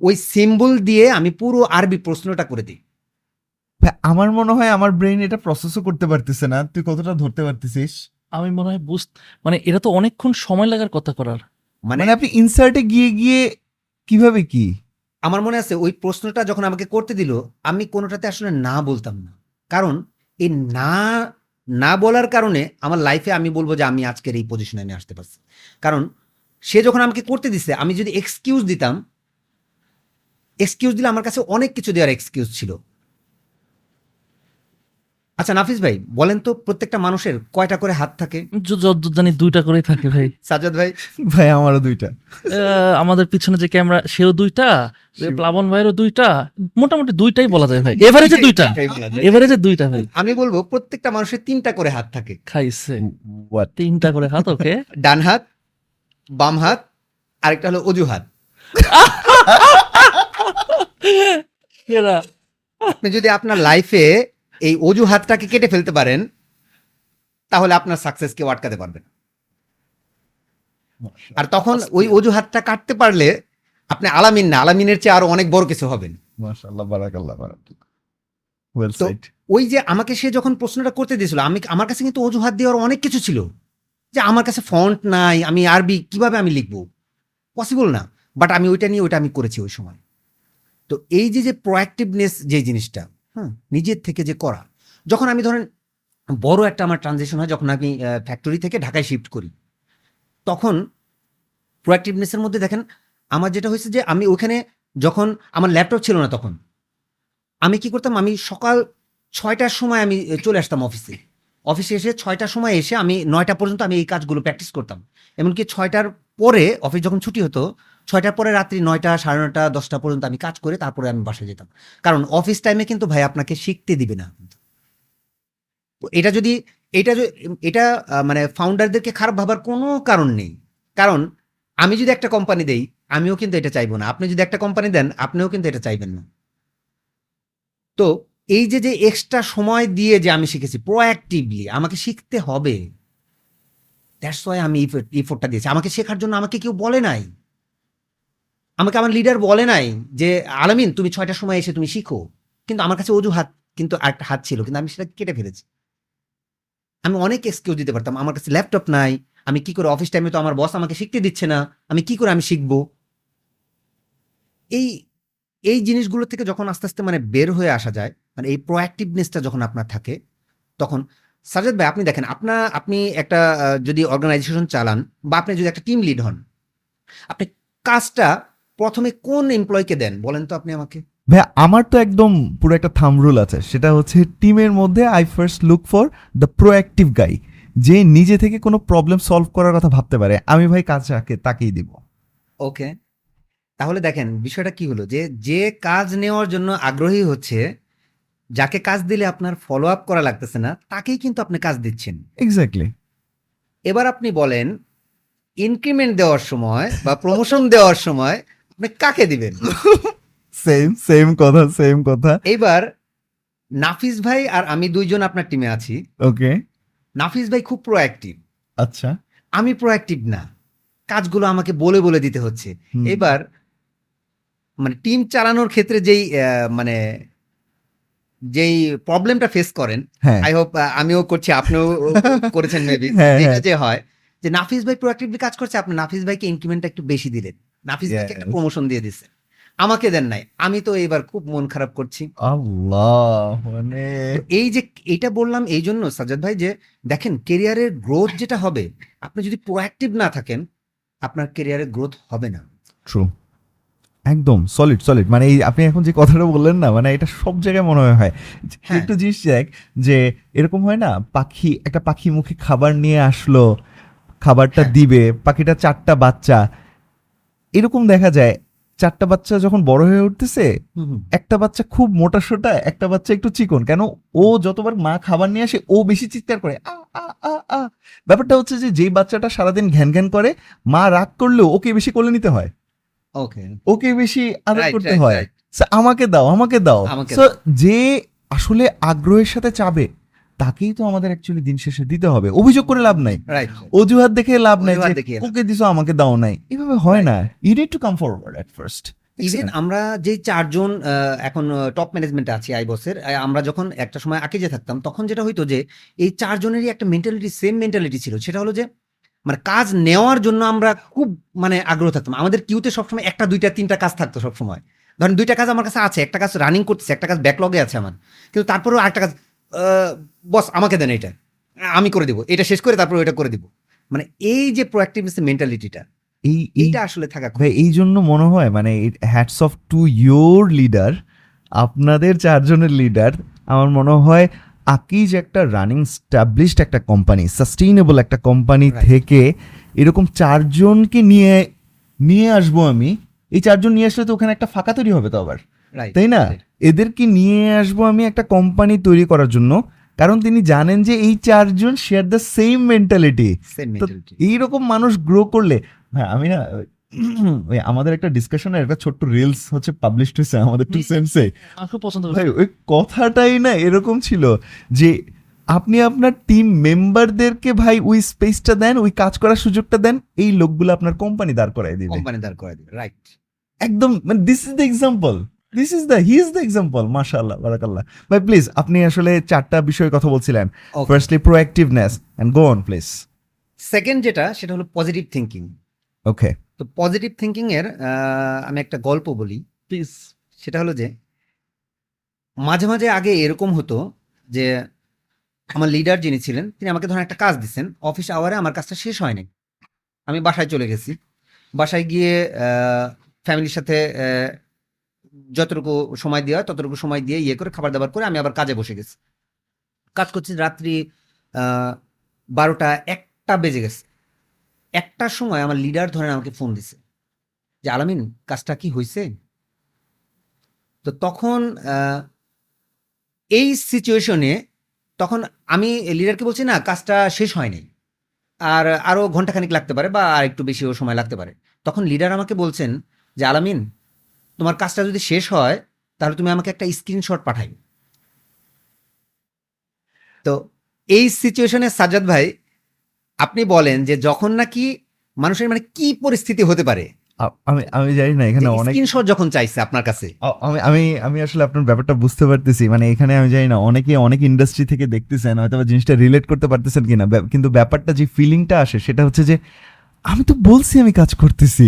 ওই সিম্বল দিয়ে আমি পুরো আরবি প্রশ্নটা করে দিই। ভাই, আমার মনে হয় আমার ব্রেন এটা প্রসেসও করতে পারতেছে না। তুই কতটা ধরতে পারতেছিস? আমি মনে হয় বুঝ মানে এটা তো অনেকক্ষণ সময় লাগার কথা করার। মানে মানে আপনি ইনসার্টে গিয়ে গিয়ে কীভাবে কি? আমার মনে আছে ওই প্রশ্নটা যখন আমাকে করতে দিল, আমি কোনোটাতে আসলে না বলতাম না। কারণ এই না না বলার কারণে আমার লাইফে আমি বলব যে আমি আজকের এই পজিশনে আমি আসতে পারছি। কারণ সে যখন আমাকে করতে দিছে, আমি যদি এক্সকিউজ দিতাম এক্সকিউজ দিলে আমার কাছে অনেক কিছু দেওয়ার এক্সকিউজ ছিল। আচ্ছা নাফিস ভাই বলেন তো প্রত্যেকটা মানুষের কয়টা করে হাত থাকে? য- জানি দুইটা করেই থাকে ভাই। সাজাদ ভাই? ভাই আমারও দুইটা। আহ, আমাদের পিছনে যে ক্যামেরা সেও দুইটা প্লাবন ভাইয়েরও দুইটা মোটামুটি দুইটাই বলা যায় ভাই। এভারেজে দুইটা। এভারেজে দুইটা ভাই। আমি বলব প্রত্যেকটা মানুষের তিনটা করে হাত থাকে। খাইছে। তিনটা করে হাত ওকে। ডান হাত বাম হাত আরেকটা হলো অজুহাত। এরা আপনি যদি আপনার লাইফে এই অজুহাতটাকে কেটে ফেলতে পারেন তাহলে আপনার সাকসেস কেউ আটকাতে পারবে না। আর তখন ওই অজুহাতটা কাটতে পারলে আপনি আলামিন না আলামিনের চেয়ে আরও অনেক বড় কিছু হবেন। ওই যে আমাকে সে যখন প্রশ্নটা করতে দিয়েছিল আমি আমার কাছে কিন্তু অজুহাত দেওয়ার অনেক কিছু ছিল। যে আমার কাছে ফন্ট নাই আমি আরবি কীভাবে আমি লিখব? পসিবল না। বাট আমি ওইটা নিয়ে ওইটা আমি করেছি ওই সময়। তো এই যে যে প্রোঅ্যাক্টিভনেস যে জিনিসটা হ্যাঁ নিজের থেকে যে করা। যখন আমি ধরেন বড় একটা আমার ট্রানজেকশন হয়, যখন আমি ফ্যাক্টরি থেকে ঢাকায় শিফট করি, তখন প্রোঅ্যাক্টিভনেসের মধ্যে দেখেন, আমার যেটা হয়েছে যে আমি ওখানে যখন আমার ল্যাপটপ ছিল না তখন, আমি কি করতাম, আমি সকাল ছয়টার সময় আমি চলে আসতাম অফিসে অফিসে এসে ছয়টার সময় এসে আমি নয়টা পর্যন্ত আমি এই কাজগুলো প্র্যাকটিস করতাম। এমনকি ছয়টার পরে অফিস যখন ছুটি হতো ছয়টার পরে রাত্রি নয়টা, সাড়ে নয়টা, দশটা পর্যন্ত আমি কাজ করে তারপরে আমি বাসায় যেতাম। কারণ অফিস টাইমে কিন্তু ভাই আপনাকে শিখতে দিবে না। এটা যদি, এটা এটা মানে ফাউন্ডারদেরকে খারাপ ভাবার কোনো কারণ নেই। কারণ আমি যদি একটা কোম্পানি দেই, আমিও কিন্তু এটা চাইব না। আপনি যদি একটা কোম্পানি দেন, আপনিও কিন্তু এটা চাইবেন না। তো এই যে যে এক্সট্রা সময় দিয়ে যে আমি শিখেছি প্রোঅ্যাক্টিভলি আমাকে শিখতে হবে। দ্যাটস ওয়াই আমি ইফোর্টটা দিয়েছি। আমাকে শেখার জন্য আমাকে কেউ বলে নাই। আমাকে আমার লিডার বলে নাই যে, আলামিন, তুমি ছয়টার সময় এসে তুমি শিখো। কিন্তু আমার কাছে অজুহাত, কিন্তু একটা হাত ছিল, কিন্তু আমি সেটা কেটে ফেলেছি। আমি অনেক এক্সকিউজ দিতে পারতাম, আমার কাছে ল্যাপটপ নাই, আমি কি করে অফিস টাইমে তো আমার বস আমাকে শিখতে দিচ্ছে না, আমি কি করে আমি শিখব? এই এই জিনিসগুলো থেকে যখন আস্তে আস্তে মানে বের হয়ে আসা যায় মানে এই প্রোঅ্যাক্টিভনেসটা যখন আপনার থাকে, তখন সাজাদ ভাই, আপনি দেখেন আপনার আপনি একটা যদি অর্গানাইজেশন চালান বা আপনি যদি একটা টিম লিড হন, আপনি কাজটা প্রথমে কোন এমপ্লয়কে দেন? বলেন তো আপনি আমাকে। ভাই আমার তো একদম পুরো একটা থাম রুল আছে। সেটা হচ্ছে টিমের মধ্যে I first look for the proactive guy যে নিজে থেকে কোনো প্রবলেম সলভ করার কথা ভাবতে পারে। আমি ভাই কাজটাকে তাকেই দিব। ওকে। তাহলে দেখেন বিষয়টা কি হলো? যে যে কাজ নেওয়ার জন্য আগ্রহী হচ্ছে যাকে কাজ দিলে আপনার ফলো আপ করা লাগতেছে না তাকেই কিন্তু আপনি কাজ দিচ্ছেন। এক্স্যাক্টলি এবার আপনি বলেন ইনক্রিমেন্ট দেওয়ার সময় বা প্রমোশন দেওয়ার সময় আপনি কাকে দিবেন? সেম সেম কথা সেম কথা। এইবার নাফিস ভাই আর আমি দুইজন আপনার টিমে আছি। ওকে নাফিস ভাই খুব প্রোঅ্যাক্টিভ আচ্ছা। আমি প্রোঅ্যাক্টিভ না। কাজগুলো আমাকে বলে বলে দিতে হচ্ছে। এবার মানে টিম চালানোর ক্ষেত্রে যেই মানে যেই প্রবলেমটা ফেস করেন হ্যাঁ। আই হোপ আমিও করছি আপনিও করেছেন মেবি হ্যাঁ, যেটা হ্যাঁ। যে হয় যে নাফিস ভাই প্রোঅ্যাক্টিভলি কাজ করছে আপনি নাফিস ভাইকে ইনক্রিমেন্টটা একটু বেশি দিলেন। নাফিস ভাইকে একটা প্রমোশন দিয়ে দিছে আমাকে দেন নাই। আমি তো এবার খুব মন খারাপ করছি। আল্লাহ মানে এই যে এটা বললাম এই জন্য সাজাদ ভাই যে দেখেন কেরিয়ারের গ্রোথ যেটা হবে আপনি যদি প্রোঅ্যাক্টিভ না থাকেন আপনার কেরিয়ারের গ্রোথ হবে না। ট্রু একদম সলিড সলিড মানে এই আপনি এখন যে কথাটা বললেন না মানে এটা সব জায়গায় মনে হয়। হয়। একটু জিনিস দেখ যে এরকম হয় না পাখি একটা পাখি মুখে খাবার নিয়ে আসলো খাবারটা হ্যাঁ। দিবে পাখিটা চারটা বাচ্চা এরকম দেখা যায় চারটা বাচ্চা যখন বড় হয়ে উঠতেছে একটা বাচ্চা খুব মোটা সোটা একটা বাচ্চা একটু চিকন। কেন? ও যতবার মা খাবার নিয়ে আসে ও বেশি চিৎকার করে আ আ আ আ। ব্যাপারটা হচ্ছে যে যেই বাচ্চাটা সারাদিন ঘ্যান ঘ্যান করে মা রাগ করলেও ওকে বেশি কোলে নিতে হয়। ওকে। ওকে বেশি আদর করতে হয়। আমাকে দাও আমাকে দাও। যে আসলে আগ্রহের সাথে চাবে তাকেই তো আমাদের অ্যাকচুয়ালি দিন শেষে দিতে হবে। অভিযোগ করে লাভ নাই। অজুহাত দেখে লাভ নাই ওকে দিছো আমাকে দাও নাই। এভাবে হয় না। You need to come forward at first even আমরা যে চারজন এখন টপ ম্যানেজমেন্টে আছি আইবসের আমরা যখন একটা সময় আকিজে থাকতাম তখন যেটা হইতো যে এই চারজনেরই একটা মেন্টালিটি সেম মেন্টালিটি ছিল। সেটা হলো যে মানে কাজ নেওয়ার জন্য আমরা খুব মানে আগ্রহ থাকতাম। আমাদের কিউতে সবসময় একটা দুইটা তিনটা কাজ থাকতো সবসময়। ধরেন দুইটা কাজ আমার কাছে আছে একটা কাজ রানিং করতেছে একটা কাজ ব্যাকলগে আছে আমার। কিন্তু তারপরেও আরেকটা কাজ বস আমাকে দেন এটা। আমি করে দিব। এটা শেষ করে তারপর ওইটা করে দিব। মানে এই যে প্রোঅ্যাক্টিভনেস মেন্টালিটিটা এই এই এইটা আসলে থাকা ভাই এই জন্য মনে হয় মানে hats off to your leader আপনাদের চারজনের লিডার আমার মনে হয় আকিজ একটা রানিং স্টাবলিশড একটা কোম্পানি সাস্টেইনেবল একটা কোম্পানি থেকে এরকম চারজনকে নিয়ে নিয়ে আসব আমি। এই চারজন নিয়ে আসলে তো ওখানে একটা ফাঁকা তৈরি হবে তো আবার। তাই না? এদেরকে নিয়ে আসব আমি একটা কোম্পানি তৈরি করার জন্য। কারণ তিনি জানেন যে এই চারজন শেয়ার দ্য সেম মেন্টালিটি. এইরকম মানুষ গ্রো করলে হ্যাঁ আমি না ওই আমাদের একটা ডিসকাশনের একটা ছোট্ট রিলস হচ্ছে পাবলিশ হয়েছে আমাদের টু সেন্সে খুব পছন্দ ভাই ওই কথাটাই না এরকম ছিল যে আপনি আপনার টিম মেম্বারদেরকে ভাই ওই স্পেসটা দেন ওই কাজ করার সুযোগটা দেন এই লোকগুলো আপনার কোম্পানি দাঁড় করাই দিবে। কোম্পানি দাঁড় করে দিবে রাইট একদম মানে this is the example this is the he is the example মাশাআল্লাহ বারাকাল্লাহ ভাই প্লিজ আপনি আসলে চারটা বিষয়ে কথা বলছিলেন। Firstly proactiveness and go on please second যেটা সেটা হলো পজিটিভ থিঙ্কিং ওকে তো পজিটিভ থিঙ্কিং এর আমি একটা গল্প বলি। প্লিজ সেটা হলো যে মাঝে মাঝে আগে এরকম হতো যে আমার লিডার যিনি ছিলেন তিনি আমাকে ধরেন একটা কাজ দিচ্ছেন। অফিস আওয়ারে আমার কাজটা শেষ হয়নি আমি বাসায় চলে গেছি। বাসায় গিয়ে ফ্যামিলির সাথে যতটুকু সময় দেওয়া হয়, ততটুকু সময় দিয়ে ইয়ে করে খাবার দাবার করে আমি আবার কাজে বসে গেছি। কাজ করছি রাত্রি বারোটা একটা বেজে গেছে। একটার সময় আমার লিডার ধরেন আমাকে ফোন দিছে যে, আলামিন, কাজটা কি হয়েছে তো তখন এই সিচুয়েশনে তখন আমি লিডারকে বলছি, না, কাজটা শেষ হয়নি আর আরও ঘন্টাখানিক লাগতে পারে বা আর একটু বেশিও সময় লাগতে পারে। তখন লিডার আমাকে বলছেন যে, আলামিন তোমার কাজটা যদি শেষ হয় তাহলে তুমি আমাকে একটা স্ক্রিনশট পাঠাই তো এই সিচুয়েশনে সাজ্জাদ ভাই আপনি বলেন যে যখন নাকি মানুষের মানে কি পরিস্থিতি হতে পারে? আমি আমি জানি না এখানে অনেক স্ক্রিনশট যখন চাইছে আপনার কাছে। আমি আমি আমি আসলে আপনার ব্যাপারটা বুঝতে পারতেছি মানে এখানে আমি জানি না অনেকে অনেক ইন্ডাস্ট্রি থেকে দেখতেছেন হয়তো বা জিনিসটা রিলেট করতে পারতেছেন কিনা কিন্তু ব্যাপারটা যে ফিলিংটা আসে সেটা হচ্ছে যে আমি তো বলছি আমি কাজ করতেছি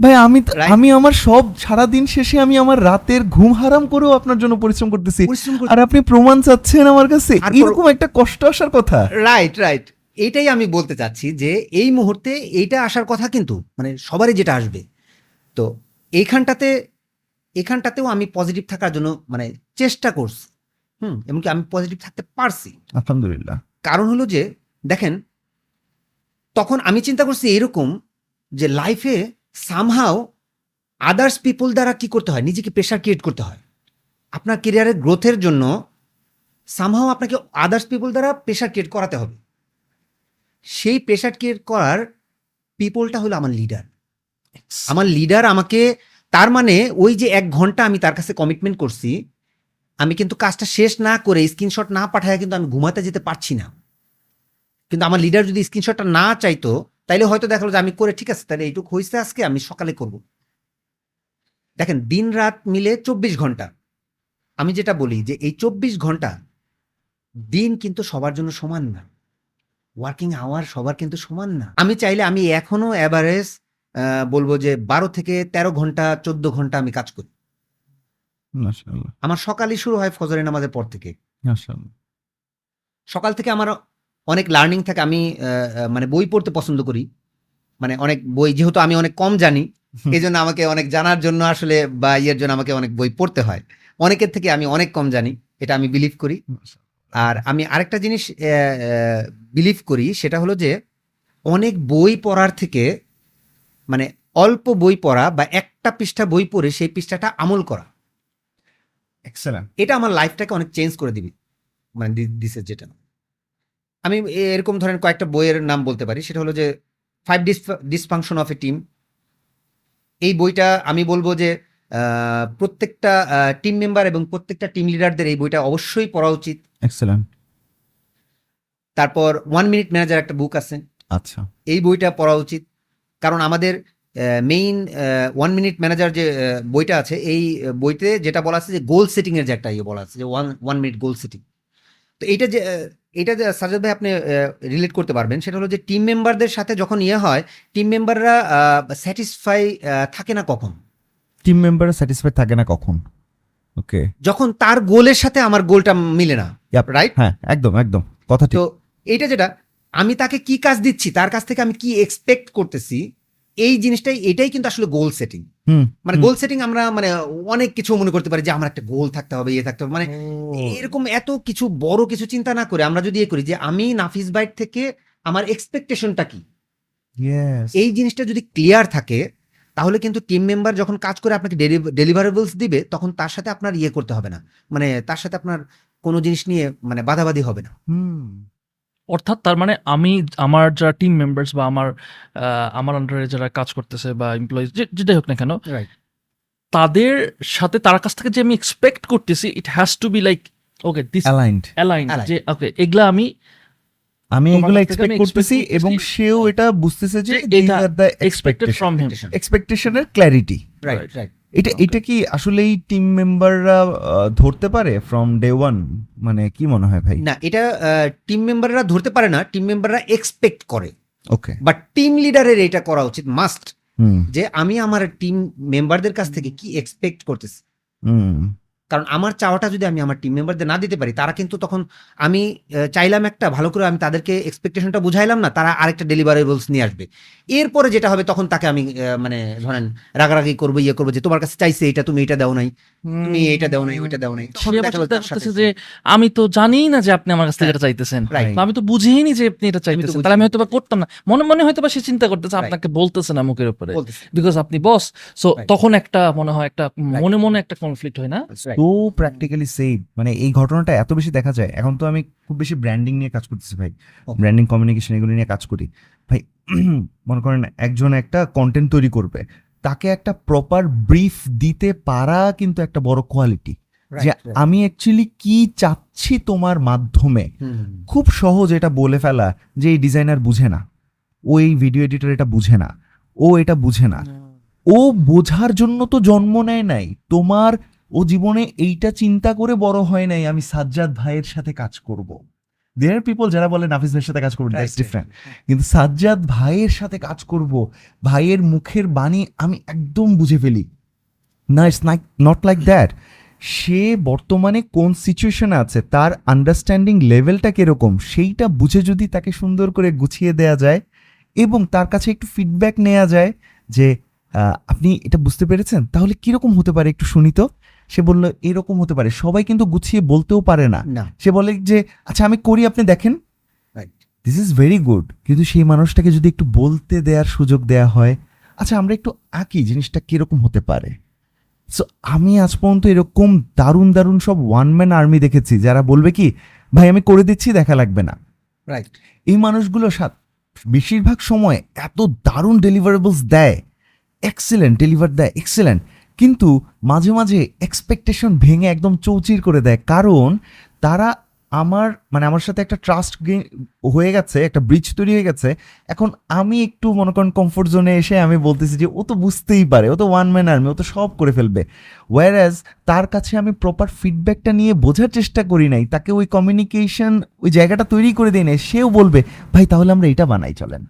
ভাই আমি আমি আমার সব সারা দিন শেষে আমি আমার রাতের ঘুম হারাম করেও আপনার জন্য পরিশ্রম করতেছি। আর আপনি প্রমাণ চাচ্ছেন আমার কাছে। এরকম একটা কষ্ট আসার কথা। রাইট রাইট এটাই আমি বলতে চাচ্ছি যে এই মুহূর্তে এইটা আসার কথা কিন্তু মানে সবারই যেটা আসবে। তো এইখানটাতে এখানটাতেও আমি পজিটিভ থাকার জন্য মানে চেষ্টা করছি। হুম এমনকি আমি পজিটিভ থাকতে পারছি। আলহামদুলিল্লাহ। কারণ হলো যে দেখেন তখন আমি চিন্তা করছি এরকম যে লাইফে সামহাও আদার্স পিপল দ্বারা কি করতে হয়? নিজেকে প্রেশার ক্রিয়েট করতে হয়। আপনার কেরিয়ারের গ্রোথের জন্য সামহাও আপনাকে আদার্স পিপল দ্বারা প্রেশার ক্রিয়েট করাতে হবে। সেই প্রেশার ক্রিয়েট করার পিপলটা হলো আমার লিডার আমার লিডার আমাকে তার মানে ওই যে এক ঘণ্টা আমি তার কাছে কমিটমেন্ট করছি আমি কিন্তু কাজটা শেষ না করে স্ক্রিনশট না পাঠায় কিন্তু আমি ঘুমাতে যেতে পারছি না। কিন্তু আমার লিডার যদি স্ক্রিনশটটা না চাইতো তাইলে হয়তো দেখাল যে আমি করে ঠিক আছে তাহলে এইটুকু হয়েছে আজকে আমি সকালে করব। দেখেন দিন রাত মিলে চব্বিশ ঘণ্টা। আমি যেটা বলি যে এই চব্বিশ ঘণ্টা দিন কিন্তু সবার জন্য সমান না। ওয়ার্কিং আওয়ার সবার কিন্তু সমান না। আমি চাইলে আমি এখনও অ্যাভারেজ বলব যে বারো থেকে তেরো ঘণ্টা চোদ্দ ঘণ্টা আমি কাজ করি। আমার সকালই শুরু হয় ফজরের নামাজের পর থেকে। সকাল থেকে আমার অনেক লার্নিং থাকে আমি মানে বই পড়তে পছন্দ করি। মানে অনেক বই যেহেতু আমি অনেক কম জানি। এই জন্য আমাকে অনেক জানার জন্য আসলে বা ইয়ের জন্য আমাকে অনেক বই পড়তে হয়। অনেকের থেকে আমি অনেক কম জানি এটা আমি বিলিভ করি। আর আমি আরেকটা জিনিস বিলিভ করি সেটা হলো যে অনেক বই পড়ার থেকে মানে অল্প বই পড়া বা একটা পৃষ্ঠা বই পড়ে সেই পৃষ্ঠাটা আমল করা। এক্সেলেন্ট এটা আমার লাইফটাকে অনেক চেঞ্জ করে দিবি। মানে দি- দিছে যেটা। আমি এরকম ধরেন কয়েকটা বইয়ের নাম বলতে পারি। সেটা হলো যে five dys dysfunction of a team এই বইটা আমি বলব যে প্রত্যেকটা টিম মেম্বার এবং প্রত্যেকটা টিম লিডারদের এই বইটা অবশ্যই পড়া উচিত। এক্সেলেন্ট তারপর ওয়ান মিনিট ম্যানেজার একটা বুক আছে। আচ্ছা। এই বইটা পড়া উচিত। কারণ আমাদের মেইন ওয়ান মিনিট ম্যানেজার যে বইটা আছে এই বইতে যেটা বলা আছে যে গোল সেটিং এর যে একটা ইয়ে বলা আছে যে one one minute goal setting তো এইটা যে এটা যে সাজাদ ভাই আপনি রিলেট করতে পারবেন সেটা হলো যে টিম মেম্বারদের সাথে যখন ইয়ে হয় টিম মেম্বাররা স্যাটিসফাই থাকে না কখন? টিম মেম্বাররা স্যাটিসফাইড থাকে না কখন? ওকে যখন তার গোলের সাথে আমার গোলটা মিলে না রাইট হ্যাঁ একদম একদম কথা তো এইটা যেটা আমি তাকে কি কাজ দিচ্ছি তার কাছ থেকে আমি কি এক্সপেক্ট করতেছি এই জিনিসটাই এটাই কিন্তু আসলে গোল সেটিং মানে গোল সেটিং আমরা মানে অনেক কিছু মনে করতে পারি যে আমার একটা গোল থাকতে হবে ইয়ে থাকতে হবে। মানে এরকম এত কিছু বড় কিছু চিন্তা না করে আমরা যদি এ করি যে আমি নাফিস বাইট থেকে আমার এক্সপেকটেশনটা কি? এই জিনিসটা যদি ক্লিয়ার থাকে তাহলে কিন্তু টিম মেম্বার যখন কাজ করে আপনাকে ডেলিভারেবলস দিবে তখন তার সাথে আপনার ইয়ে করতে হবে না। মানে তার সাথে আপনার কোনো জিনিস নিয়ে মানে বাধাবাধি হবে না। হুম। অর্থাৎ তার মানে আমি আমার যারা টিম মেম্বার্স বা আমার আহ, আমার আন্ডারে যারা কাজ করতেছে বা এমপ্লয়িজ যেটাই হোক না কেন তাদের সাথে তার কাছ থেকে যে আমি এক্সপেক্ট করতেছি it has to be like okay this aligned align যে ওকে এগুলা আমি আমি এগুলো এক্সপেক্ট করতেছি এবং সেও এটা বুঝতেছে যে এটা are এক্সপেক্টেড ফ্রম হিম এক্সপেকটেশনের ক্ল্যারিটি রাইট রাইট এটা এটা কি আসলেই টিম মেম্বাররা ধরতে পারে ফ্রম ডে ওয়ান মানে কি মনে হয় ভাই? না এটা টিম মেম্বাররা ধরতে পারে না টিম মেম্বাররা এক্সপেক্ট করে। ওকে বাট টিম লিডারের এটা করা উচিত মাস্ট যে আমি আমার টিম মেম্বারদের কাছ থেকে কি এক্সপেক্ট করতেছি? হুম। কারণ আমার চাওয়াটা যদি আমি আমার টিম মেম্বারদের না দিতে পারি, তারা কিন্তু তখন আমি চাইলাম একটা, ভালো করে আমি তাদেরকে এক্সপেকটেশনটা বুঝাইলাম না, তারা আরেকটা ডেলিভারেবলস নিয়ে আসবে। এরপরে যেটা হবে, তখন তাকে আমি মানে ধরেন রাগারাগি করব ইয়ে করব যে, তোমার কাছে চাইছে এটা, তুমি এটা দাও নাই। তুমি এটা দাও নাই ওইটা দাও নাই। যে আমি তো জানি না যে আপনি আমার কাছ থেকে এটা চাইতেছেন। আমি তো বুঝিনি যে আপনি এটা চাইতেছেন। তাহলে আমি হয়তো বা করতাম না। মনে মনে হয়তো বা সে চিন্তা করতেছে আপনাকে বলতেছে না মুখের উপরে। বিকজ আপনি বস সো তখন একটা মনে হয় একটা মনে মনে একটা কনফ্লিক্ট হয় না. তো প্র্যাকটিক্যালি সেম মানে এই ঘটনাটা এত বেশি দেখা যায়। এখন তো আমি খুব বেশি ব্র্যান্ডিং নিয়ে কাজ করতেছি ভাই। ব্র্যান্ডিং কমিউনিকেশন এগুলো নিয়ে কাজ করি। ভাই মনে করেন একজন একটা কন্টেন্ট তৈরি করবে। তাকে একটা প্রপার ব্রিফ দিতে পারা কিন্তু একটা বড় কোয়ালিটি যে আমি অ্যাকচুয়ালি কি চাচ্ছি তোমার মাধ্যমে? খুব সহজ এটা বলে ফেলা যে এই ডিজাইনার বুঝে না। ও এই ভিডিও এডিটর এটা বুঝে না। ও এটা বুঝে না। ও বোঝার জন্য তো জন্ম নেয় নাই। তোমার ও জীবনে এইটা চিন্তা করে বড় হয় নাই আমি সাজ্জাদ ভাইয়ের সাথে কাজ করব। দেয়ার পিপল যারা বলে নাফিস ভাইয়ের সাথে কাজ করব দ্যাটস ডিফারেন্ট কিন্তু সাজ্জাদ ভাইয়ের সাথে কাজ করব ভাইয়ের মুখের বাণী আমি একদম বুঝে ফেলি। না ইটস নট লাইক দ্যাট সে বর্তমানে কোন সিচুয়েশনে আছে তার আন্ডারস্ট্যান্ডিং লেভেলটা কীরকম সেইটা বুঝে যদি তাকে সুন্দর করে গুছিয়ে দেয়া যায় এবং তার কাছে একটু ফিডব্যাক নেওয়া যায় যে আপনি এটা বুঝতে পেরেছেন? তাহলে কীরকম হতে পারে একটু শুনি তো। সে বলল এরকম হতে পারে। সবাই কিন্তু গুছিয়ে বলতেও পারে না। সে বলে যে আচ্ছা আমি করি আপনি দেখেন. দিস ইজ ভেরি গুড কিন্তু সেই মানুষটাকে যদি একটু বলতে দেওয়ার সুযোগ দেয়া হয় আচ্ছা আমরা একটু আঁকি জিনিসটা কীরকম হতে পারে? সো আমি আজ পর্যন্ত এরকম দারুণ দারুণ সব ওয়ান ম্যান আর্মি দেখেছি যারা বলবে কি ভাই আমি করে দিচ্ছি দেখা লাগবে না। রাইট এই মানুষগুলো সাত বেশিরভাগ সময় এত দারুণ ডেলিভারেবলস দেয়। এক্সেলেন্ট ডেলিভার দেয় এক্সেলেন্ট কিন্তু মাঝে মাঝে এক্সপেকটেশন ভেঙে একদম চৌচির করে দেয়। কারণ তারা আমার মানে আমার সাথে একটা ট্রাস্ট হয়ে গেছে, একটা ব্রিজ তৈরি হয়ে গেছে। এখন আমি একটু মনে করেন কমফোর্ট জোনে এসে আমি বলতেছি যে, ও তো বুঝতেই পারে, ও তো ওয়ান ম্যান আর্মি ও তো সব করে ফেলবে। ওয়ার অ্যাজ তার কাছে আমি প্রপার ফিডব্যাকটা নিয়ে বোঝার চেষ্টা করি নাই, তাকে ওই কমিউনিকেশন ওই জায়গাটা তৈরি করে দিই নাই, সেও বলবে, ভাই, তাহলে আমরা এটা বানাই, চলেন।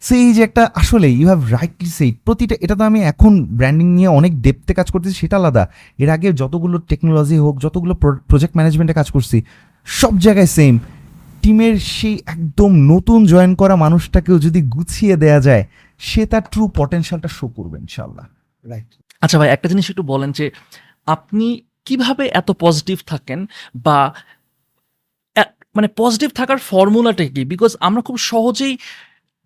সেই যে একটা আসলে ইউ হ্যাভ রাইটলি সেই প্রতিটা এটা তো আমি এখন ব্র্যান্ডিং নিয়ে অনেক ডেপতে কাজ করতেছি সেটা আলাদা। এর আগে যতগুলো টেকনোলজি হোক যতগুলো প্রজেক্ট ম্যানেজমেন্টে কাজ করছি সব জায়গায় সেম টিমের সেই একদম নতুন জয়েন করা মানুষটাকেও যদি গুছিয়ে দেয়া যায় সে তার ট্রু পটেনশিয়ালটা শো করবে ইনশাল্লাহ রাইট আচ্ছা ভাই একটা জিনিস একটু বলেন যে আপনি কীভাবে এত পজিটিভ থাকেন বা মানে পজিটিভ থাকার ফর্মুলাটা কি? বিকজ আমরা খুব সহজেই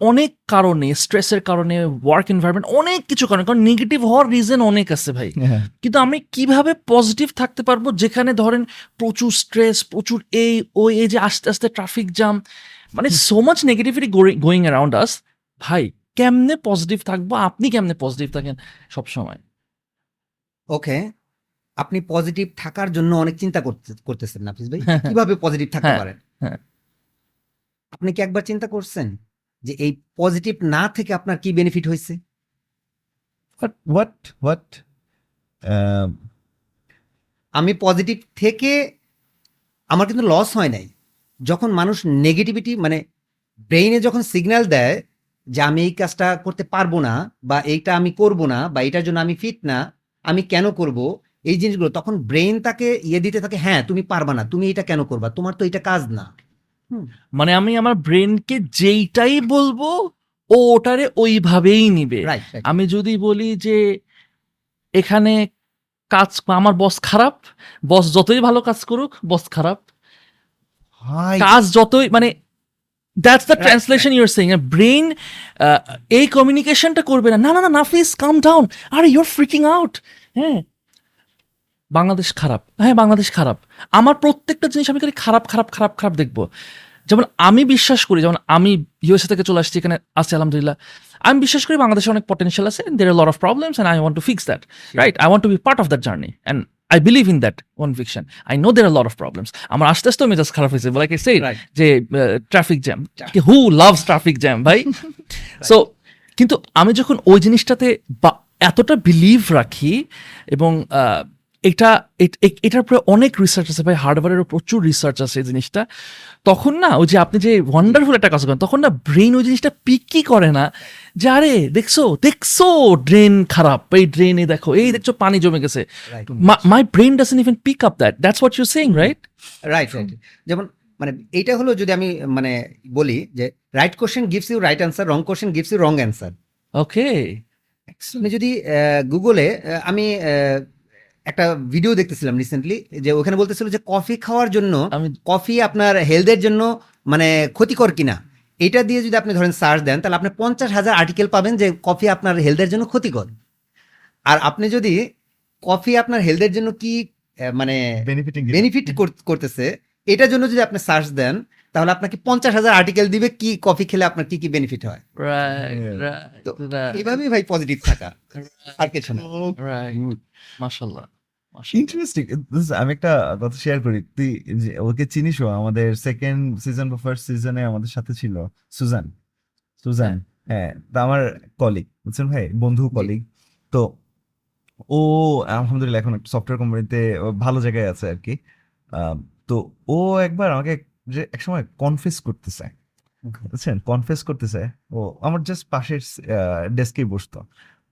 অনেক কারণে স্ট্রেসের কারণে ওয়ার্ক এনভায়রনমেন্ট অনেক কিছু কারণে কারণ নেগেটিভ হওয়ার রিজন অনেক আছে ভাই। কিন্তু আমি কীভাবে পজিটিভ থাকতে পারব? যেখানে ধরেন প্রচুর স্ট্রেস প্রচুর এই ওই এই যে আস্তে আস্তে ট্রাফিক জ্যাম মানে so much negativity going around us ভাই কেমনে পজিটিভ থাকব? আপনি কেমনে পজিটিভ থাকেন সব সময় ওকে আপনি পজিটিভ থাকার জন্য অনেক চিন্তা করতে করতেছেন নাফিস ভাই। হ্যাঁ, কীভাবে পজিটিভ থাকতে হ্যাঁ, পারেন? হ্যাঁ। আপনি কি একবার চিন্তা করছেন? যে এই পজিটিভ না থেকে আপনার কি বেনিফিট হয়েছে? হোয়াট হোয়াট হোয়াট আমি পজিটিভ থেকে আমার কিন্তু লস হয় নাই। যখন মানুষ নেগেটিভিটি মানে ব্রেইনে যখন সিগন্যাল দেয় যে আমি এই কাজটা করতে পারব না বা এইটা আমি করব না বা এটার জন্য আমি ফিট না আমি কেন করব? এই জিনিসগুলো তখন ব্রেইন তাকে ইয়ে দিতে থাকে হ্যাঁ তুমি পারবা না তুমি এটা কেন করবা? তোমার তো এটা কাজ না। মানে আমি আমার ব্রেনকে যেইটাই বলব ও ওটারে ওইভাবেই নিবে। আমি যদি বলি যে এখানে কাজ আমার বস খারাপ বস যতই ভালো কাজ করুক বস খারাপ। কাজ যতই মানে that's the translation your saying brain এই কমিউনিকেশনটা করবে না। না না না Nafis calm down R your freaking out হ্যাঁ? বাংলাদেশ খারাপ। হ্যাঁ বাংলাদেশ খারাপ। আমার প্রত্যেকটা জিনিস আমি খালি খারাপ খারাপ খারাপ খারাপ দেখব। যেমন আমি বিশ্বাস করি যেমন আমি ইউএসএ থেকে চলে আসছি এখানে আছি আলহামদুলিল্লাহ। আমি বিশ্বাস করি বাংলাদেশে অনেক পটেনশিয়াল আছে there are lot of problems and I want to fix that right I want to be part of that journey and I believe in that conviction I know there are lot of problems আমার আস্তে আস্তে মেজাজ খারাপ হয়েছে like I সেই. যে traffic jam who loves traffic jam ভাই? So কিন্তু আমি যখন ওই জিনিসটাতে বা- এতটা বিলিভ রাখি এবং এটা এটার উপরে অনেক রিসার্চ আছে ভাই হার্ডওয়্যারেরও প্রচুর রিসার্চ আছে এই জিনিসটা। তখন না ওই যে আপনি যে ওয়ান্ডারফুল একটা কাজ করেন তখন না ব্রেন ওই জিনিসটা পিক কি করে না যে আরে দেখছ দেখছ ড্রেন খারাপ এই ড্রেনে দেখো এই দেখছ পানি জমে গেছে। My brain doesn't even pick up that that's what you saying right right right যেমন মানে এইটা হলো যদি আমি মানে বলি যে right question gives you right answer wrong question gives you wrong answer okay যদি গুগলে আমি একটা ভিডিও দেখতেছিলাম রিসেন্টলি যে ওখানে বলতেছিল যে কফি খাওয়ার জন্য আমি কফি আপনার হেলথের জন্য মানে ক্ষতিকর কিনা। এটা দিয়ে যদি আপনি ধরেন সার্চ দেন তাহলে আপনি পঞ্চাশ হাজার আর্টিকেল পাবেন যে কফি আপনার হেলথের জন্য ক্ষতিকর। আর আপনি যদি কফি আপনার হেলথের জন্য কি মানে বেনিফিট করতেছে এটার জন্য যদি আপনি সার্চ দেন তাহলে আপনাকে পঞ্চাশ হাজার আর্টিকেল দিবে কি কফি খেলে আপনার কি কি বেনিফিট হয়. এইভাবেই ভাই পজিটিভ থাকা আর কিছু না। রাইট ইন্টারেস্টিং আমি একটা কথা শেয়ার করি। তুই ওকে চিনিস আমাদের সেকেন্ড সিজন বা ফার্স্ট সিজনে আমাদের সাথে ছিল। সুজান। সুজান হ্যাঁ তা আমার কলিগ বুঝছেন ভাই? বন্ধু কলিগ তো ও আলহামদুলিল্লাহ এখন একটা সফটওয়্যার কোম্পানিতে ভালো জায়গায় আছে আর কি। তো ও একবার আমাকে যে একসময় কনফেস করতেছে বুঝছেন? কনফেস করতেছে ও আমার জাস্ট পাশের ডেস্কেই বসতো।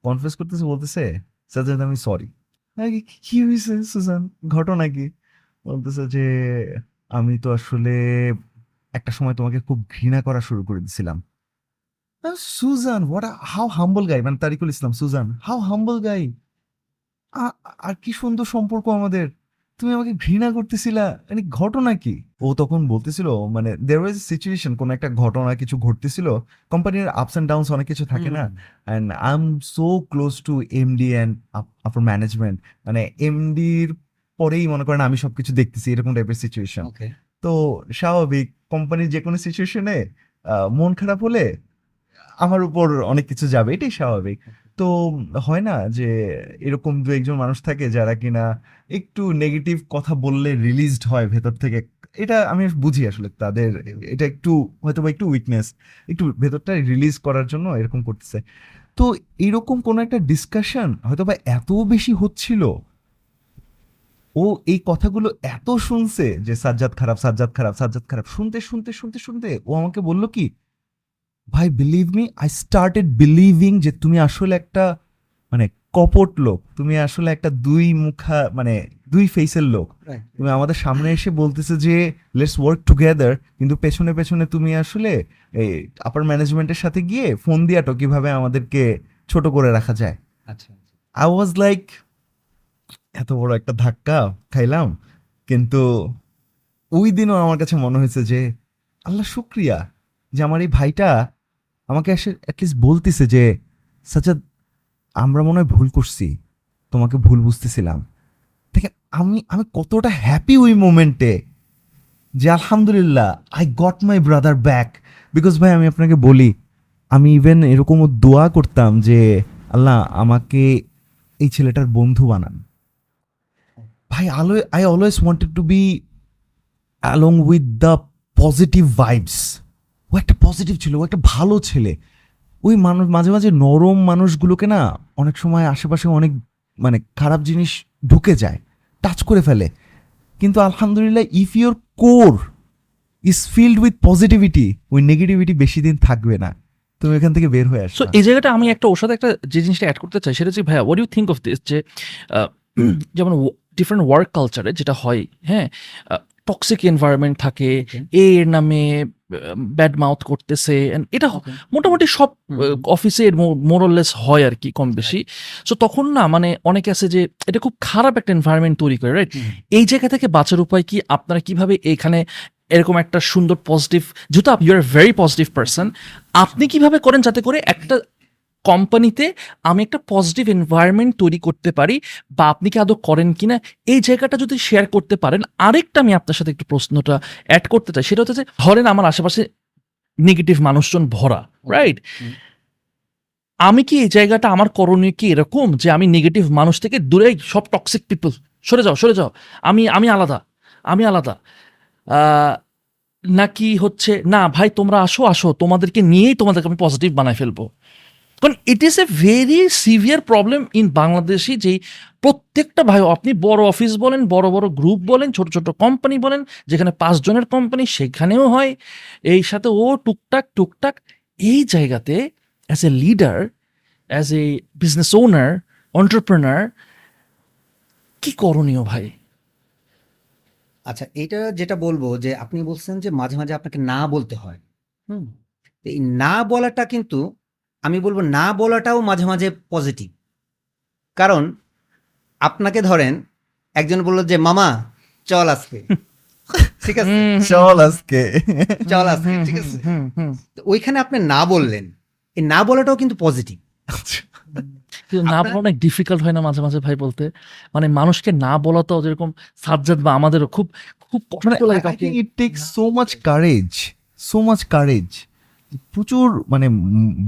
কনফেস করতেছে বলতেছে সাজাদ আমি সরি কি হয়েছে সুজান? ঘটনা কি বলতেছে যে আমি তো আসলে একটা সময় তোমাকে খুব ঘৃণা করা শুরু করে দিছিলাম। আহ, Sujan what how humble guy মানে Tarikul Islam Sujan how humble guy আর কি সুন্দর সম্পর্ক আমাদের। তুমি আমাকে ঘৃণা করতেছিলা মানে ঘটনা কি? ও তখন বলতেছিল মানে দের ওয়াজ সিচুয়েশন কোন একটা ঘটনা কিছু ঘটতেছিল কোম্পানির আপস এন্ড ডাউনস অনেক কিছু থাকে না and I am so close to MD and upper management মানে এমডির পরেই মনে করেন আমি সবকিছু দেখতেছি এরকম টাইপের সিচুয়েশন তো স্বাভাবিক কোম্পানির যে কোনো সিচুয়েশনে মন খারাপ হলে আমার উপর অনেক কিছু যাবে এটাই স্বাভাবিক। তো হয় না যে এরকম দু একজন মানুষ থাকে যারা কিনা একটু নেগেটিভ কথা বললে রিলিজড হয় ভেতর থেকে। এটা আমি বুঝি আসলে তাদের, এটা একটু হয়তো বা একটু উইকনেস একটু ভেতরটা রিলিজ করার জন্য এরকম করতেছে। তো এরকম কোনো একটা ডিসকাশন হয়তো বা এত বেশি হচ্ছিল, ও এই কথাগুলো এত শুনছে যে সাজ্জাদ খারাপ সাজ্জাদ খারাপ সাজ্জাদ খারাপ। শুনতে শুনতে শুনতে শুনতে ও আমাকে বলল কি ভাই believe me I started believing যে তুমি আসলে একটা মানে কপট লোক। তুমি আসলে একটা দুই মুখা মানে দুই ফেসের লোক। তুমি আমাদের সামনে এসে বলতেছে যে লেটস ওয়ার্ক টুগেদার কিন্তু পেছনে পেছনে তুমি আসলে এই আপার ম্যানেজমেন্টের সাথে গিয়ে ফোন দিয়াটো কীভাবে আমাদেরকে ছোট করে রাখা যায়। আচ্ছা আই ওয়াজ লাইক এত বড় একটা ধাক্কা খাইলাম। কিন্তু ওই দিনও আমার কাছে মনে হয়েছে যে আল্লাহ শুক্রিয়া যে আমার এই ভাইটা আমাকে এসে অ্যাটলিস্ট বলতেছে যে, সাজ্জাদ, আমরা মনে হয় ভুল করছি। তোমাকে ভুল বুঝতেছিলাম। দেখেন, আমি আমি কতটা হ্যাপি ওই মোমেন্টে যে, আলহামদুলিল্লাহ I got my brother back because ভাই, আমি আপনাকে বলি, আমি ইভেন এরকমও দোয়া করতাম যে, আল্লাহ, আমাকে এই ছেলেটার বন্ধু বানান। ভাই, আলো I always wanted to be along with the positive vibes ও একটা পজিটিভ ছিল ও একটা ভালো ছেলে। ওই মানুষ মাঝে মাঝে নরম মানুষগুলোকে না অনেক সময় আশেপাশে অনেক মানে খারাপ জিনিস ঢুকে যায় টাচ করে ফেলে। কিন্তু আলহামদুলিল্লাহ if your core is filled with positivity ওই নেগেটিভিটি বেশি দিন থাকবে না। তুমি এখান থেকে বের হয়ে আসো এই জায়গাটা আমি একটা ওর সাথে একটা যে জিনিসটা অ্যাড করতে চাই সেটা হচ্ছে ভাইয়া what you think of this যে যেমন ডিফারেন্ট ওয়ার্ক কালচারে যেটা হয় হ্যাঁ টক্সিক এনভায়রনমেন্ট থাকে এর নামে ব্যাড মাউথ করতেছে এটা মোটামুটি সব অফিসে মোরলেস হয় আর কি কম বেশি। সো তখন না মানে অনেকে আছে যে এটা খুব খারাপ একটা এনভায়রনমেন্ট তৈরি করে রাইট এই জায়গা থেকে বাঁচার উপায় কি? আপনারা কীভাবে এখানে এরকম একটা সুন্দর পজিটিভ যেহেতু you are very positive person আপনি কীভাবে করেন যাতে করে একটা কোম্পানিতে আমি একটা পজিটিভ এনভায়রনমেন্ট তৈরি করতে পারি বা আপনি কি আদৌ করেন কিনা এই জায়গাটা যদি শেয়ার করতে পারেন আরেকটা আমি আপনার সাথে একটু প্রশ্নটা অ্যাড করতে চাই। সেটা হচ্ছে যে ধরেন আমার আশেপাশে নেগেটিভ মানুষজন ভরা রাইট আমি কি এই জায়গাটা আমার করণীয় কি এরকম যে আমি নেগেটিভ মানুষ থেকে দূরে সব টক্সিক পিপল সরে যাও সরে যাও। আমি আমি আলাদা আমি আলাদা। নাকি হচ্ছে না ভাই তোমরা আসো আসো। তোমাদেরকে নিয়েই তোমাদেরকে আমি পজিটিভ বানায় ফেলব। কারণ it is a very severe problem in Bangladeshi যেই প্রত্যেকটা ভাই, আপনি বড় অফিস বলেন, বড় বড় গ্রুপ বলেন, ছোট ছোট কোম্পানি বলেন, যেখানে পাঁচজনের কোম্পানি সেখানেও হয়। এই সাথে ও টুকটাক টুকটাক এই জায়গাতে as a leader as a business owner entrepreneur কি করণীয় ভাই? আচ্ছা এটা যেটা বলব যে আপনি বলছেন যে মাঝে মাঝে আপনাকে না বলতে হয়। হুম? এই না বলাটা কিন্তু আমি বলব না বলাটাও মাঝে মাঝে পজিটিভ কারণ আপনাকে ধরেন একজন বলল যে মামা চল আজকে। ঠিক আছে? চল আজকে। চল আজকে ঠিক আছে? ওইখানে আপনি না বললেন এই না বলাটাও কিন্তু পজিটিভ কিন্তু না বলা অনেক ডিফিকাল্ট হয় না মাঝে মাঝে ভাই বলতে? মানে মানুষকে না বলা তো যেরকম সাজ্জাদ বা আমাদেরও খুব খুব মানে কষ্ট লাগে আই কাউকে। Think it take so much courage so much courage প্রচুর মানে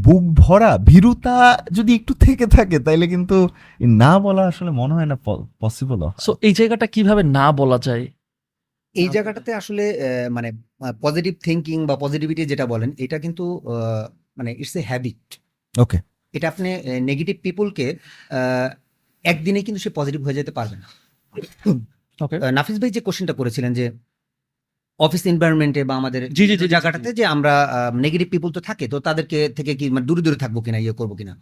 বুক ভরা ভীরুতা যদি একটু থেকে থাকে তাইলে কিন্তু না বলা আসলে মনে হয় না পসিবল সো এই জায়গাটা কীভাবে না বলা যায়? এই জায়গাটাতে আসলে মানে পজিটিভ থিঙ্কিং বা পজিটিভিটি যেটা বলেন এটা কিন্তু মানে ইটস এ হ্যাবিট ওকে এটা আপনি নেগেটিভ পিপলকে একদিনে কিন্তু সে পজিটিভ হয়ে যেতে পারবে না। নাফিস ভাই যে কোশ্চেনটা করেছিলেন যে অফিস এনভায়রনমেন্টে বা আমাদের জি, জি, জায়গাটাতে যে আমরা নেগেটিভ পিপল তো থাকে তো তাদেরকে থেকে কি মানে দূরে দূরে থাকব কিনা ইয়ে করব কিনা?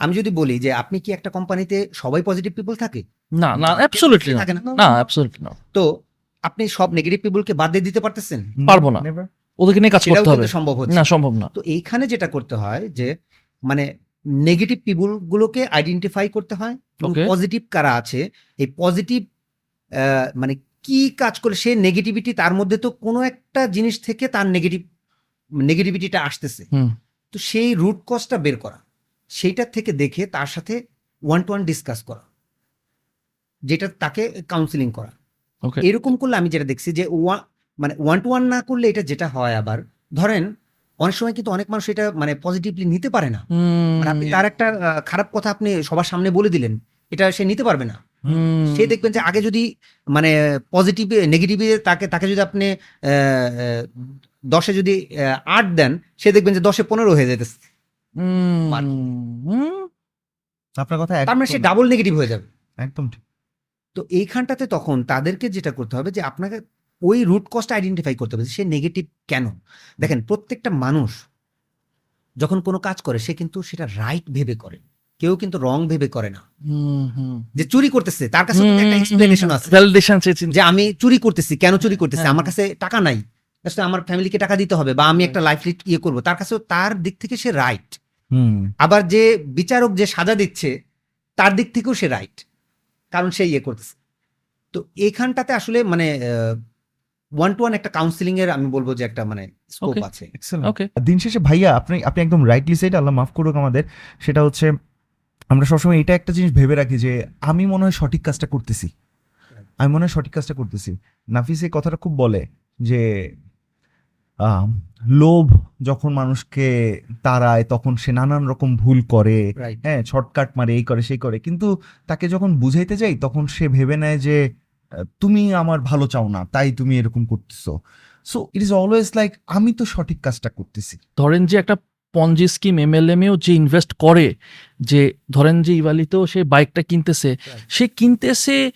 আমি যদি বলি যে আপনি কি একটা কোম্পানিতে সবাই পজিটিভ পিপল থাকে? না না অ্যাবসলিউটলি না থাকে না। না। অ্যাবসলিউটলি না তো আপনি সব নেগেটিভ পিপলকে বাদ দিয়ে দিতে পারতেছেন? পারব না। ওদেরকে নিয়ে কাজ করতে হবে। সম্ভব হচ্ছে। না সম্ভব না। তো এইখানে যেটা করতে হয় যে মানে নেগেটিভ পিপুল গুলোকে আইডেন্টিফাই করতে হয়. পজিটিভ কারা আছে? এই পজিটিভ মানে কি কাজ করে সে নেগেটিভিটি তার মধ্যে তো কোনো একটা জিনিস থেকে তার নেগেটিভ নেগেটিভিটিটা আসতেছে। তো সেই রুট কজটা বের করা সেইটার থেকে দেখে তার সাথে ওয়ান টু ওয়ান ডিসকাস করা যেটা তাকে কাউন্সিলিং করা। এরকম করলে আমি যেটা দেখছি যে ওয়ান মানে ওয়ান টু ওয়ান না করলে এটা যেটা হয় আবার ধরেন অনেক সময় কিন্তু অনেক মানুষ এটা মানে পজিটিভলি নিতে পারে না। মানে আপনি তার একটা খারাপ কথা আপনি সবার সামনে বলে দিলেন এটা সে নিতে পারবে না। সে দেখবেন যে আগে যদি মানে পজিটিভ নেগেটিভে তাকে তাকে যদি আপনি দশে যদি আট দেন সে দেখবেন যে দশে পনেরো হয়ে যেতেছে। আপনার কথা তার মানে সে ডাবল নেগেটিভ হয়ে যাবে। একদম ঠিক। তো এইখানটাতে তখন তাদেরকে যেটা করতে হবে যে আপনাকে ওই রুট কস্ট আইডেন্টিফাই করতে হবে সে নেগেটিভ কেন? দেখেন প্রত্যেকটা মানুষ যখন কোনো কাজ করে সে কিন্তু সেটা রাইট ভেবে করে। কেউ কিন্তু রং ভেবে করে না। যে চুরি করতেছে তার কাছে একটা এক্সপ্লেনেশন আছে। ভ্যালিডেশন যে আমি চুরি করতেছি কেন চুরি করতেছি? হ্যাঁ, আমার কাছে টাকা নাই। আসলে আমার ফ্যামিলিকে টাকা দিতে হবে বা আমি একটা লাইফ ইয়ে করব। তার কাছেও তার দিক থেকে সে রাইট আবার যে বিচারক যে সাজা দিচ্ছে তার দিক থেকেও সে রাইট কারণ সে ইয়ে করতেছে। তো এখানটাতে আসলে মানে ওয়ান টু ওয়ান একটা কাউন্সিলিং এর আমি বলব যে একটা মানে স্কোপ আছে। ওকে দিন শেষে ভাইয়া আপনি আপনি একদম রাইটলি সাইড আল্লাহ মাফ করুক আমাদের। সেটা হচ্ছে আমরা সবসময় এটা একটা জিনিস ভেবে রাখি যে আমি মনে হয় সঠিক কাজটা করতেছি। আমি মনে হয় সঠিক কাজটা করতেছি। নাফিস এই কথাটা খুব বলে যে লোভ যখন মানুষকে তাড়ায় তখন সে নানান রকম ভুল করে হ্যাঁ শর্টকাট মারে এই করে সেই করে। কিন্তু তাকে যখন বুঝাইতে যাই তখন সে ভেবে নেয় যে তুমি আমার ভালো চাও না তাই তুমি এরকম করতেছো। So it is always like আমি তো সঠিক কাজটা করতেছি। ধরেন যে একটা পঞ্জি স্কিম এমএলএমেও যে ইনভেস্ট করে যে ধরেন যে ইভালিতেও সে বাইকটা কিনতেছে সে কিনতেছে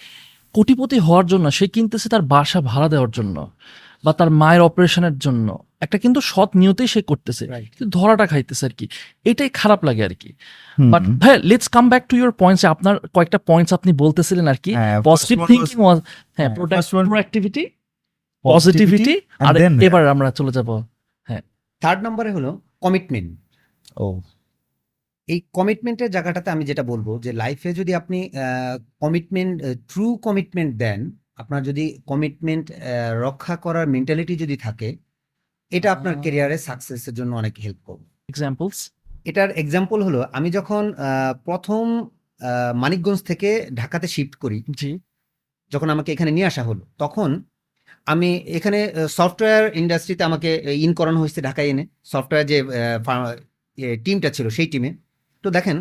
কোটিপতি হওয়ার জন্য সে কিনতেছে তার বাসা ভাড়া দেওয়ার জন্য বা তার মায়ের অপারেশনের জন্য। একটা কিন্তু সৎ নিয়তেই সে করতেছে। কিন্তু ধরাটা খাইতেছে আর কি। এটাই খারাপ লাগে আর কি। বাট ভাই let's come back to your points আপনার কয়েকটা পয়েন্টস আপনি বলতেছিলেন আর কি। হ্যাঁ, পজিটিভ থিঙ্কিং ওয়াজ হ্যাঁ হ্যাঁ, first one- প্রোডাক্টিভিটি পজিটিভিটি আর এবার আমরা চলে যাব থার্ড নম্বরে হলো কমিটমেন্ট ও। এই কমিটমেন্টের জায়গাটাতে আমি যেটা বলব যে লাইফে যদি আপনি কমিটমেন্ট ট্রু কমিটমেন্ট দেন আপনার যদি কমিটমেন্ট রক্ষা করার মেন্টালিটি যদি থাকে এটা আপনার। কেরিয়ারে সাকসেসের জন্য অনেক হেল্প করবে। এক্সাম্পলস এটার এক্সাম্পল হলো আমি যখন প্রথম মানিকগঞ্জ থেকে ঢাকাতে শিফট করি জি। যখন আমাকে এখানে নিয়ে আসা হলো তখন আমি এখানে সফটওয়্যার ইন্ডাস্ট্রিতে আমাকে ইন করানো হয়েছে ঢাকায় এনে। সফটওয়্যার যে টিমটা ছিল সেই টিমে তো দেখেন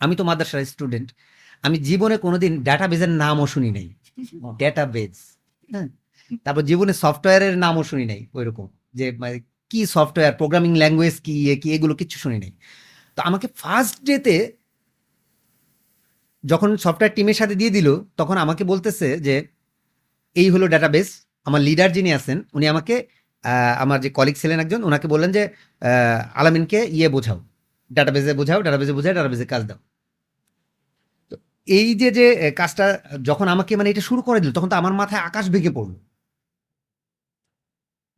আমি তো মাদ্রাসার স্টুডেন্ট আমি জীবনে কোনোদিন ডাটাবেজের নামও শুনি নাই। ডেটাবেজ হ্যাঁ? তারপর জীবনে সফটওয়্যারের নামও শুনি নাই ওইরকম। যে মানে কি সফটওয়্যার প্রোগ্রামিং ল্যাঙ্গুয়েজ কি ইয়ে কি এগুলো কিচ্ছু শুনি নাই। তো আমাকে ফার্স্ট ডেতে যখন সফটওয়্যার টিমের সাথে দিয়ে দিল তখন আমাকে বলতেছে যে এই হলো ডাটাবেস আমার লিডার যিনি আছেন, উনি আমাকে আমার যে কলিগ ছিলেন একজন ওনাকে বললেন যে আলামিনকে ইয়ে বোঝাও। ডাটাবেজে বোঝাও ডাটাবেজে বোঝাও ডাটাবেজে কাজ দাও। তো এই যে যে কাজটা যখন আমাকে মানে এটা শুরু করে দিল, তখন তো আমার মাথায় আকাশ ভেঙে পড়ল।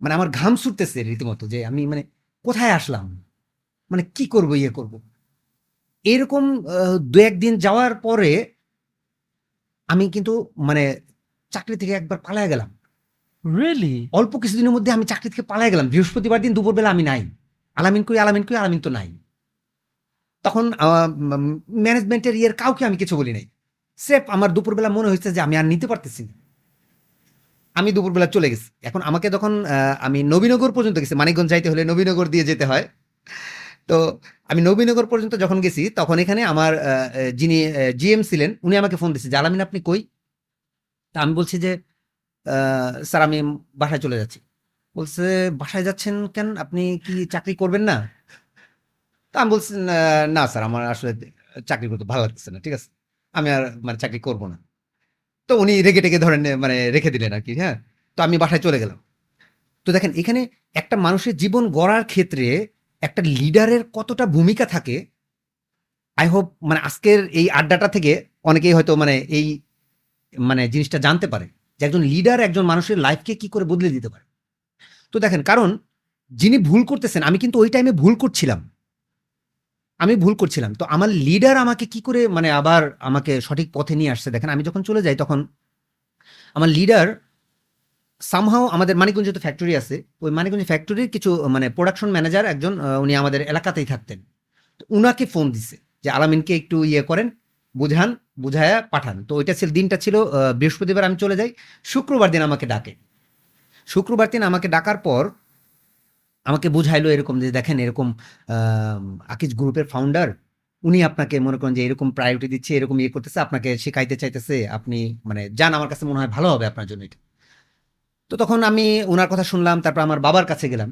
মানে আমার ঘাম ছুটতেছে রীতিমতো যে আমি মানে কোথায় আসলাম? মানে কি করব ইয়ে করব? এরকম দু একদিন যাওয়ার পরে আমি কিন্তু মানে চাকরি থেকে একবার পালায় গেলাম। রিয়েলি অল্প কিছুদিনের মধ্যে আমি চাকরি থেকে পালায় গেলাম। বৃহস্পতিবার দিন দুপুরবেলা আমি নাই। আলামিন কই আলামিন কই আলামিন তো নাই। তখন ম্যানেজমেন্টের ইয়ের কাউকে আমি কিছু বলি নাই। সেফ আমার দুপুরবেলা মনে হয়েছে যে আমি আর নিতে পারতেছি না। আমি দুপুরবেলা চলে গেছি। এখন আমাকে যখন আমি নবীনগর পর্যন্ত গেছি মানিকগঞ্জ যাইতে হলে নবীনগর দিয়ে যেতে হয়। তো আমি নবীনগর পর্যন্ত যখন গেছি তখন এখানে আমার যিনি জিএম ছিলেন উনি আমাকে ফোন দিচ্ছে যে আলামিন আপনি কই? তা আমি বলছি যে স্যার আমি বাসায় চলে যাচ্ছি। বলছে, বাসায় যাচ্ছেন কেন? আপনি কি চাকরি করবেন না? তা আমি বলছি, "না- স্যার, আমার আসলে চাকরি করতে ভালো লাগতেছে না, ঠিক আছে। আমি আর মানে চাকরি করব না। তো উনি রেগে টেগে ধরেন মানে রেখে দিলেন আর কি হ্যাঁ। তো আমি বাসায় চলে গেলাম। তো দেখেন, এখানে একটা মানুষের জীবন গড়ার ক্ষেত্রে একটা লিডারের কতটা ভূমিকা থাকে, আই হোপ মানে আজকের এই আড্ডাটা থেকে অনেকেই হয়তো মানে এই মানে জিনিসটা জানতে পারে যে একজন লিডার একজন মানুষের লাইফকে কি করে বদলে দিতে পারে। তো দেখেন, কারণ যিনি ভুল করতেছেন, আমি কিন্তু ওই টাইমে ভুল করছিলাম। আমি ভুল করছিলাম। তো আমার লিডার আমাকে কি করে মানে আবার আমাকে সঠিক পথে নিয়ে আসছে? দেখেন, আমি যখন চলে যাই, তখন আমার লিডার সামহাও আমাদের মানিকগঞ্জে তো ফ্যাক্টরি আছে। ওই মানিকগঞ্জ ফ্যাক্টরির কিছু মানে প্রোডাকশন ম্যানেজার একজন উনি আমাদের এলাকাতেই থাকতেন। তো উনাকে ফোন দিছে যে, আলামিনকে একটু ইয়ে করেন, বুঝান বুঝায়া পাঠান। তো ওইটা ছিল দিনটা ছিল বৃহস্পতিবার আমি চলে যাই। শুক্রবার দিন আমাকে ডাকে। শুক্রবার দিন আমাকে ডাকার পর আমাকে বুঝাইলো এরকম যে, দেখেন, এরকম আকিজ গ্রুপের ফাউন্ডার উনি আপনাকে মনে করেন যে, এরকম প্রায়োরিটি দিচ্ছে, এরকম ইয়ে করতেছে, আপনাকে শেখাইতে চাইতেছে। আপনি মানে যান, আমার কাছে মনে হয় ভালো হবে আপনার জন্য এটা। তো তখন আমি ওনার কথা শুনলাম, তারপর আমার বাবার কাছে গেলাম।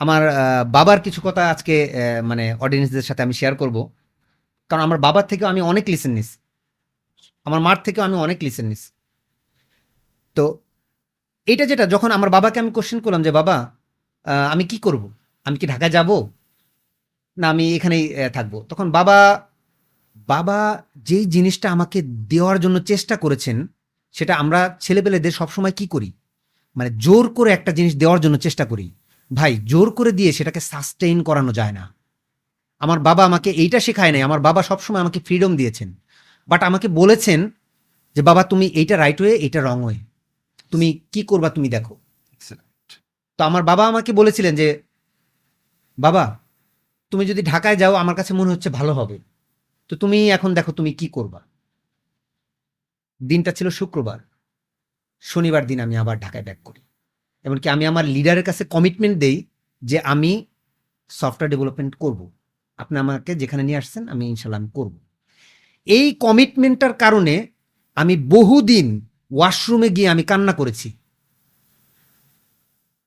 আমার বাবার কিছু কথা আজকে মানে অডিয়েন্সদের সাথে আমি শেয়ার করব। কারণ আমার বাবার থেকেও আমি অনেক লিসেন নিস আমার মার থেকেও আমি অনেক লিসেন নিস তো এটা যেটা, যখন আমার বাবাকে আমি কোশ্চেন করলাম যে, বাবা আমি কি করব? আমি কি ঢাকা যাব? না, আমি এখানেই থাকব? তখন বাবা বাবা যেই জিনিসটা আমাকে দেওয়ার জন্য চেষ্টা করেছেন, সেটা আমরা ছেলেপেলেদের সবসময় কি করি? মানে জোর করে একটা জিনিস দেওয়ার জন্য চেষ্টা করি। ভাই, জোর করে দিয়ে সেটাকে সাস্টেইন করানো যায় না। আমার বাবা আমাকে এইটা শেখায় নাই। আমার বাবা সবসময় আমাকে ফ্রিডম দিয়েছেন। বাট আমাকে বলেছেন যে বাবা তুমি এইটা রাইট ওয়ে এইটা রং ওয়ে তুমি কি করবা তুমি দেখো। তো আমার বাবা আমাকে বলেছিলেন যে বাবা তুমি যদি ঢাকায় যাও আমার কাছে মনে হচ্ছে ভালো হবে। তো তুমি এখন দেখো তুমি কি করবা? দিনটা ছিল শুক্রবার। শনিবার দিন আমি আবার ঢাকায় ব্যাক করি। এমনকি আমি আমার লিডারের কাছে কমিটমেন্ট দেই যে আমি সফটওয়্যার ডেভেলপমেন্ট করব। আপনি আমাকে যেখানে নিয়ে আসছেন আমি ইনশাল্লাহ আমি করব। এই কমিটমেন্টটার কারণে আমি বহুদিন ওয়াশরুমে গিয়ে আমি কান্না করেছি।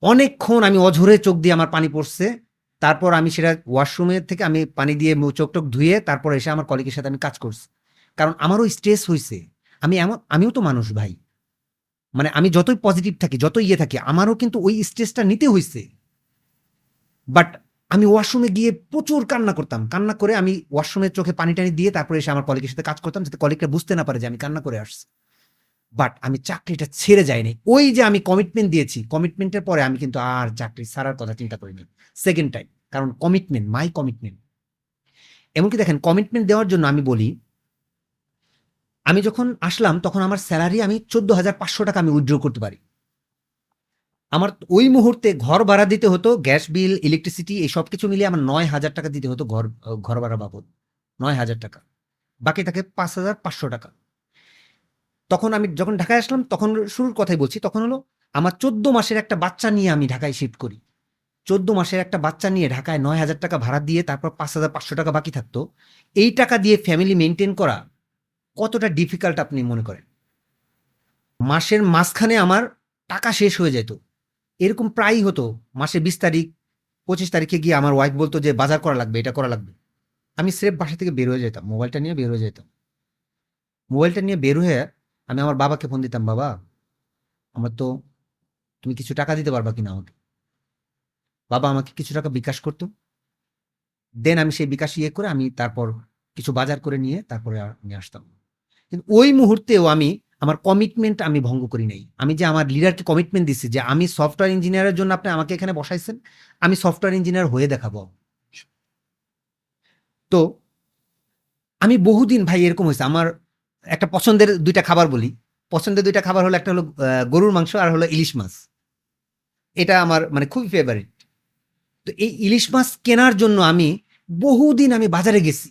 অনেকক্ষণ আমি অঝরে চোখ দিয়ে আমার পানি পড়ছে। তারপর আমি সেটা ওয়াশরুমের থেকে আমি পানি দিয়ে চোখ টোক ধুয়ে তারপর এসে আমার কলিগের সাথে আমি কাজ করছি। কারণ আমারও স্ট্রেস হয়েছে আমি এমন, আমিও তো মানুষ ভাই। মানে আমি যতই পজিটিভ থাকি, যতই ইয়ে থাকি, আমারও কিন্তু ওই স্ট্রেসটা নিতে হয়েছে বাট আমি ওয়াশরুমে গিয়ে প্রচুর কান্না করতাম। কান্না করে আমি ওয়াশরুমের চোখে পানি টানি দিয়ে তারপরে এসে আমার কলিগের সাথে কাজ করতাম যাতে কলিগরা বুঝতে না পারে যে আমি কান্না করে আসছি। বাট আমি চাকরিটা ছেড়ে যাইনি। ওই যে আমি কমিটমেন্ট দিয়েছি কমিটমেন্টের পরে আমি কিন্তু আর চাকরি ছাড়ার কথা চিন্তা করিনি। সেকেন্ড টাইম কারণ কমিটমেন্ট মাই কমিটমেন্ট এমনকি দেখেন কমিটমেন্ট দেওয়ার জন্য আমি বলি, আমি যখন আসলাম তখন আমার স্যালারি আমি চোদ্দ হাজার পাঁচশো টাকা আমি উইথড্র করতে পারি। আমার ওই মুহূর্তে ঘর ভাড়া দিতে হতো, গ্যাস বিল ইলেকট্রিসিটি এই সব কিছু মিলিয়ে আমার নয় হাজার টাকা দিতে হতো ঘর ঘর ভাড়া বাবদ। নয় হাজার টাকা। বাকি থাকে পাঁচ হাজার পাঁচশো টাকা। তখন আমি যখন ঢাকায় আসলাম, তখন শুরুর কথাই বলছি, তখন হলো আমার চোদ্দ মাসের একটা বাচ্চা নিয়ে আমি ঢাকায় শিফট করি। চোদ্দ মাসের একটা বাচ্চা নিয়ে ঢাকায় নয় হাজার টাকা ভাড়া দিয়ে তারপর পাঁচ হাজার পাঁচশো টাকা বাকি থাকতো। এই টাকা দিয়ে ফ্যামিলি মেনটেন করা কতটা ডিফিকাল্ট আপনি মনে করেন? মাসের মাঝখানে আমার টাকা শেষ হয়ে যেত। এরকম প্রায়ই হতো মাসে বিশ তারিখ, পঁচিশ তারিখে গিয়ে আমার ওয়াইফ বলতো যে, বাজার করা লাগবে, এটা করা লাগবে। আমি স্রেফ বাসা থেকে বের হয়ে যেতাম, মোবাইলটা নিয়ে বের হয়ে যেতাম। মোবাইলটা নিয়ে বের হয়ে আমি আমার বাবাকে ফোন দিতাম, বাবা, আমার তো, তুমি কিছু টাকা দিতে পারবা কিনা আমাকে? বাবা আমাকে কিছু টাকা বিকাশ করতো। দেন আমি সেই বিকাশ ইয়ে করে আমি তারপর কিছু বাজার করে নিয়ে তারপরে আমি আসতাম। কিন্তু ওই মুহূর্তেও আমি আমার কমিটমেন্ট আমি ভঙ্গ করি নাই। আমি যে আমার লিডারকে কমিটমেন্ট দিচ্ছি যে আমি সফটওয়্যার ইঞ্জিনিয়ারের জন্য আপনি আমাকে এখানে বসাইছেন, আমি সফটওয়্যার ইঞ্জিনিয়ার হয়ে দেখাবো। তো আমি বহুদিন ভাই এরকম হয়েছে, আমার একটা পছন্দের দুইটা খাবার বলি। পছন্দের দুইটা খাবার হলো একটা হলো গরুর মাংস আর হলো ইলিশ মাছ। এটা আমার মানে খুবই ফেভারিট তো এই ইলিশ মাছ কেনার জন্য আমি বহুদিন আমি বাজারে গেছি।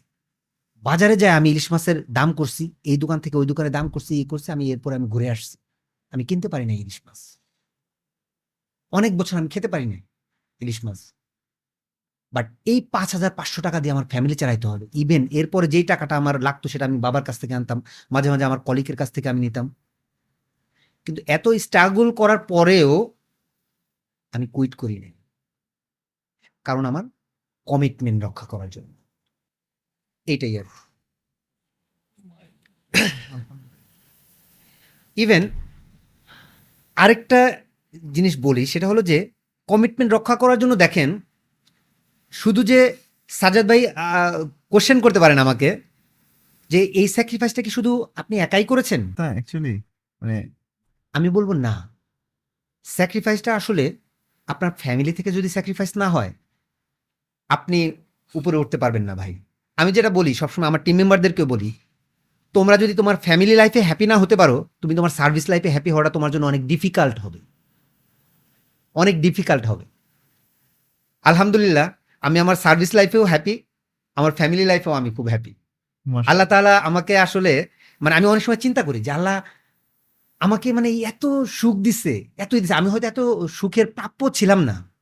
বাজারে যাই আমি ইলিশ মাছের দাম করছি, এই দোকান থেকে ওই দোকানে দাম করছি, এই করছি, আমি এরপর আমি ঘুরে আসছি। আমি কিনতে পারি না ইলিশ মাছ। অনেক বছর আমি খেতে পারি না ইলিশ মাছ। বাট এই পাঁচ হাজার পাঁচশো টাকা দিয়ে আমার ফ্যামিলি চালাইতে হবে। ইভেন এরপরে যেই টাকাটা আমার লাগতো সেটা আমি বাবার কাছ থেকে আনতাম, মাঝে মাঝে আমার কলিকের কাছ থেকে আমি নিতাম। কিন্তু এত স্ট্রাগল করার পরেও আমি কুইট করি নাই। কারণ আমার কমিটমেন্ট রক্ষা করার জন্য। এইটাই আর ইভেন আরেকটা জিনিস বলি সেটা হলো যে কমিটমেন্ট রক্ষা করার জন্য দেখেন শুধু যে সাজাদ ভাই কোশ্চেন করতে পারেন আমাকে যে এই স্যাক্রিফাইসটা কি শুধু আপনি একাই করেছেন? অ্যাকচুয়ালি মানে আমি বলব না। স্যাক্রিফাইসটা আসলে আপনার ফ্যামিলি থেকে যদি স্যাক্রিফাইস না হয় আপনি উপরে উঠতে পারবেন না ভাই। আমি যেটা বলি সবসময় আমার টিম মেম্বারদেরকেও বলি তোমরা যদি তোমার ফ্যামিলি লাইফে হ্যাপি না হতে পারো তুমি তোমার সার্ভিস লাইফে হ্যাপি হওয়াটা তোমার জন্য অনেক ডিফিকাল্ট হবে। অনেক ডিফিকাল্ট হবে। আলহামদুলিল্লাহ আমি আমার সার্ভিস লাইফেও হ্যাপি আমার ফ্যামিলি লাইফেও আমি খুব হ্যাপি আল্লাহ তাআলা আমাকে আসলে মানে আমি অনেক সময় চিন্তা করি যে আল্লাহ আমাকে মানে এত সুখ দিচ্ছে এত দিচ্ছে আমি হয়তো এত সুখের প্রাপ্য ছিলাম না।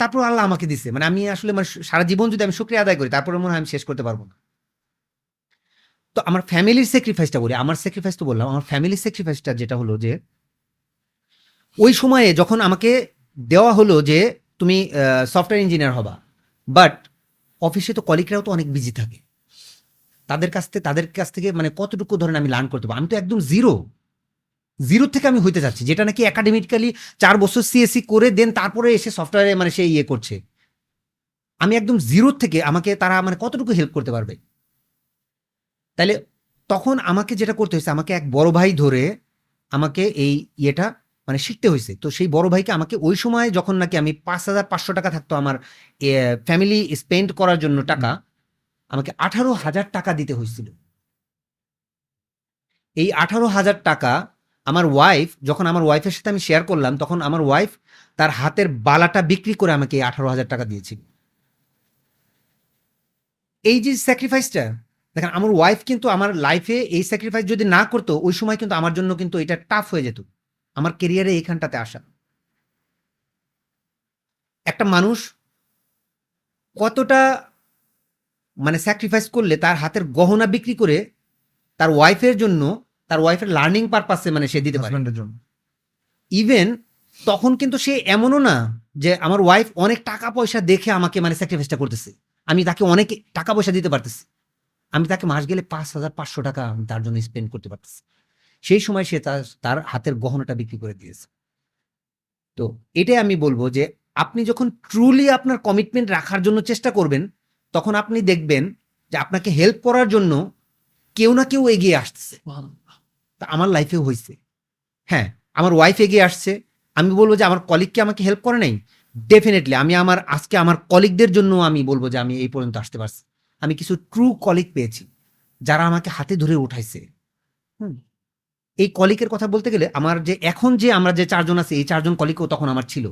তারপর আল্লাহ আমাকে দিছে। মানে আমি আসলে মানে সারা জীবন যদি আমি শুক্রিয়া আদায় করি, তারপরে মনে হয় আমি শেষ করতে পারব না। তো আমার ফ্যামিলির স্যাক্রিফাইসটা বলি। আমার স্যাক্রিফাইস তো বললাম। আমার ফ্যামিলির স্যাক্রিফাইসটা যেটা হলো যে, ওই সময়ে যখন আমাকে দেওয়া হলো যে, তুমি সফটওয়্যার ইঞ্জিনিয়ার হবা বাট অফিসে তো কলিগরাও তো অনেক বিজি থাকে। তাদের কাছ থেকে, তাদের কাছ থেকে মানে কতটুকু ধরেন আমি লার্ন করতে পারব? আমি তো একদম জিরো জিরো থেকে আমি হইতে চাচ্ছি যেটা নাকি একাডেমিক্যালি চার বছর সিএসসি করে দেন তারপরে এসে সফটওয়্যারে মানে সে ইয়ে করছে। আমি একদম জিরো থেকে আমাকে তারা মানে কতটুকু হেল্প করতে পারবে? তাহলে তখন আমাকে যেটা করতে হয়েছে, আমাকে এক বড় ভাই ধরে আমাকে এই ইয়েটা মানে শিখতে হয়েছে। তো সেই বড় ভাইকে আমাকে ওই সময় যখন নাকি আমি পাঁচ হাজার পাঁচশো টাকা থাকতো আমার ফ্যামিলি স্পেন্ড করার জন্য টাকা, আমাকে আঠারো হাজার টাকা দিতে হয়েছিল। এই আঠারো হাজার টাকা আমার ওয়াইফ যখন আমার ওয়াইফের সাথে আমি শেয়ার করলাম, তখন আমার ওয়াইফ তার হাতের বালাটা বিক্রি করে আমাকে আঠারো হাজার টাকা দিয়েছিল। এই যে স্যাক্রিফাইসটা দেখেন, আমার ওয়াইফ কিন্তু আমার লাইফে এই স্যাক্রিফাইস যদি না করতো, ওই সময় কিন্তু আমার জন্য কিন্তু এটা টাফ হয়ে যেত। আমার কেরিয়ারে এইখানটাতে আসা। একটা মানুষ কতটা মানে স্যাক্রিফাইস করলে তার হাতের গহনা বিক্রি করে তার ওয়াইফের জন্য তার ওয়াইফের লার্নিং পারপাসে মানে সে দিতে পারে। ইভেন তখন কিন্তু সে এমনও না যে আমার ওয়াইফ অনেক টাকা পয়সা দেখে আমাকে মানে স্যাক্রিফাইসটা করতেছে। আমি তাকে অনেক টাকা পয়সা দিতে পারতেছি। আমি তাকে মাস গেলে পাঁচ হাজার পাঁচশো টাকা আমি তার জন্য স্পেন্ড করতে পারতেছি। সেই সময় সে তার তার হাতের গহনাটা বিক্রি করে দিয়েছে। তো এটাই আমি বলব যে আপনি যখন ট্রুলি আপনার কমিটমেন্ট রাখার জন্য চেষ্টা করবেন তখন আপনি দেখবেন যে আপনাকে হেল্প করার জন্য কেউ না কেউ এগিয়ে আসতেছে। তা আমার লাইফে হয়েছে হ্যাঁ আমার ওয়াইফ এগিয়ে আসছে। আমি বলব যে আমার কলিগকে আমাকে হেল্প করে নাই? ডেফিনেটলি আমি আমার, আজকে আমার কলিগদের জন্য আমি বলব যে আমি এই পর্যন্ত আসতে পারছি। আমি কিছু ট্রু কলিগ পেয়েছি, যারা আমাকে হাতে ধরে উঠাইছে। হুম, এই কলিকের কথা বলতে গেলে আমার যে, এখন যে আমরা যে চারজন আছি, এই চারজন কলিগও তখন আমার ছিল।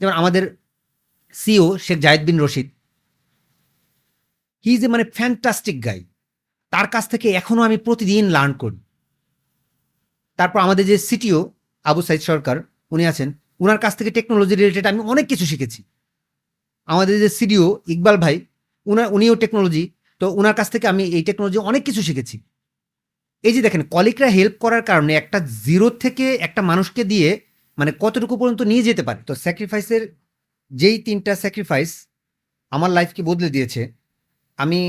যেমন আমাদের CEO Sheikh Zayed bin Rashid. He is a মানে ফ্যান্টাস্টিক গাই তার কাছ থেকে এখনও আমি প্রতিদিন লার্ন করি। তারপর আমাদের যে সিটিও আবু সাইদ সরকার, উনি আছেন। ওনার কাছ থেকে টেকনোলজি রিলেটেড আমি অনেক কিছু শিখেছি। আমাদের যে সিডিও ইকবাল ভাই উনার উনিও টেকনোলজি তো ওনার কাছ থেকে আমি এই টেকনোলজি অনেক কিছু শিখেছি। এই যে দেখেন কলিকরা হেল্প করার কারণে একটা জিরো থেকে একটা মানুষকে দিয়ে মানে কতটুকু পর্যন্ত নিয়ে যেতে পারে। তো স্যাক্রিফাইসের যেই তিনটা স্যাক্রিফাইস আমার লাইফকে বদলে দিয়েছে, আমি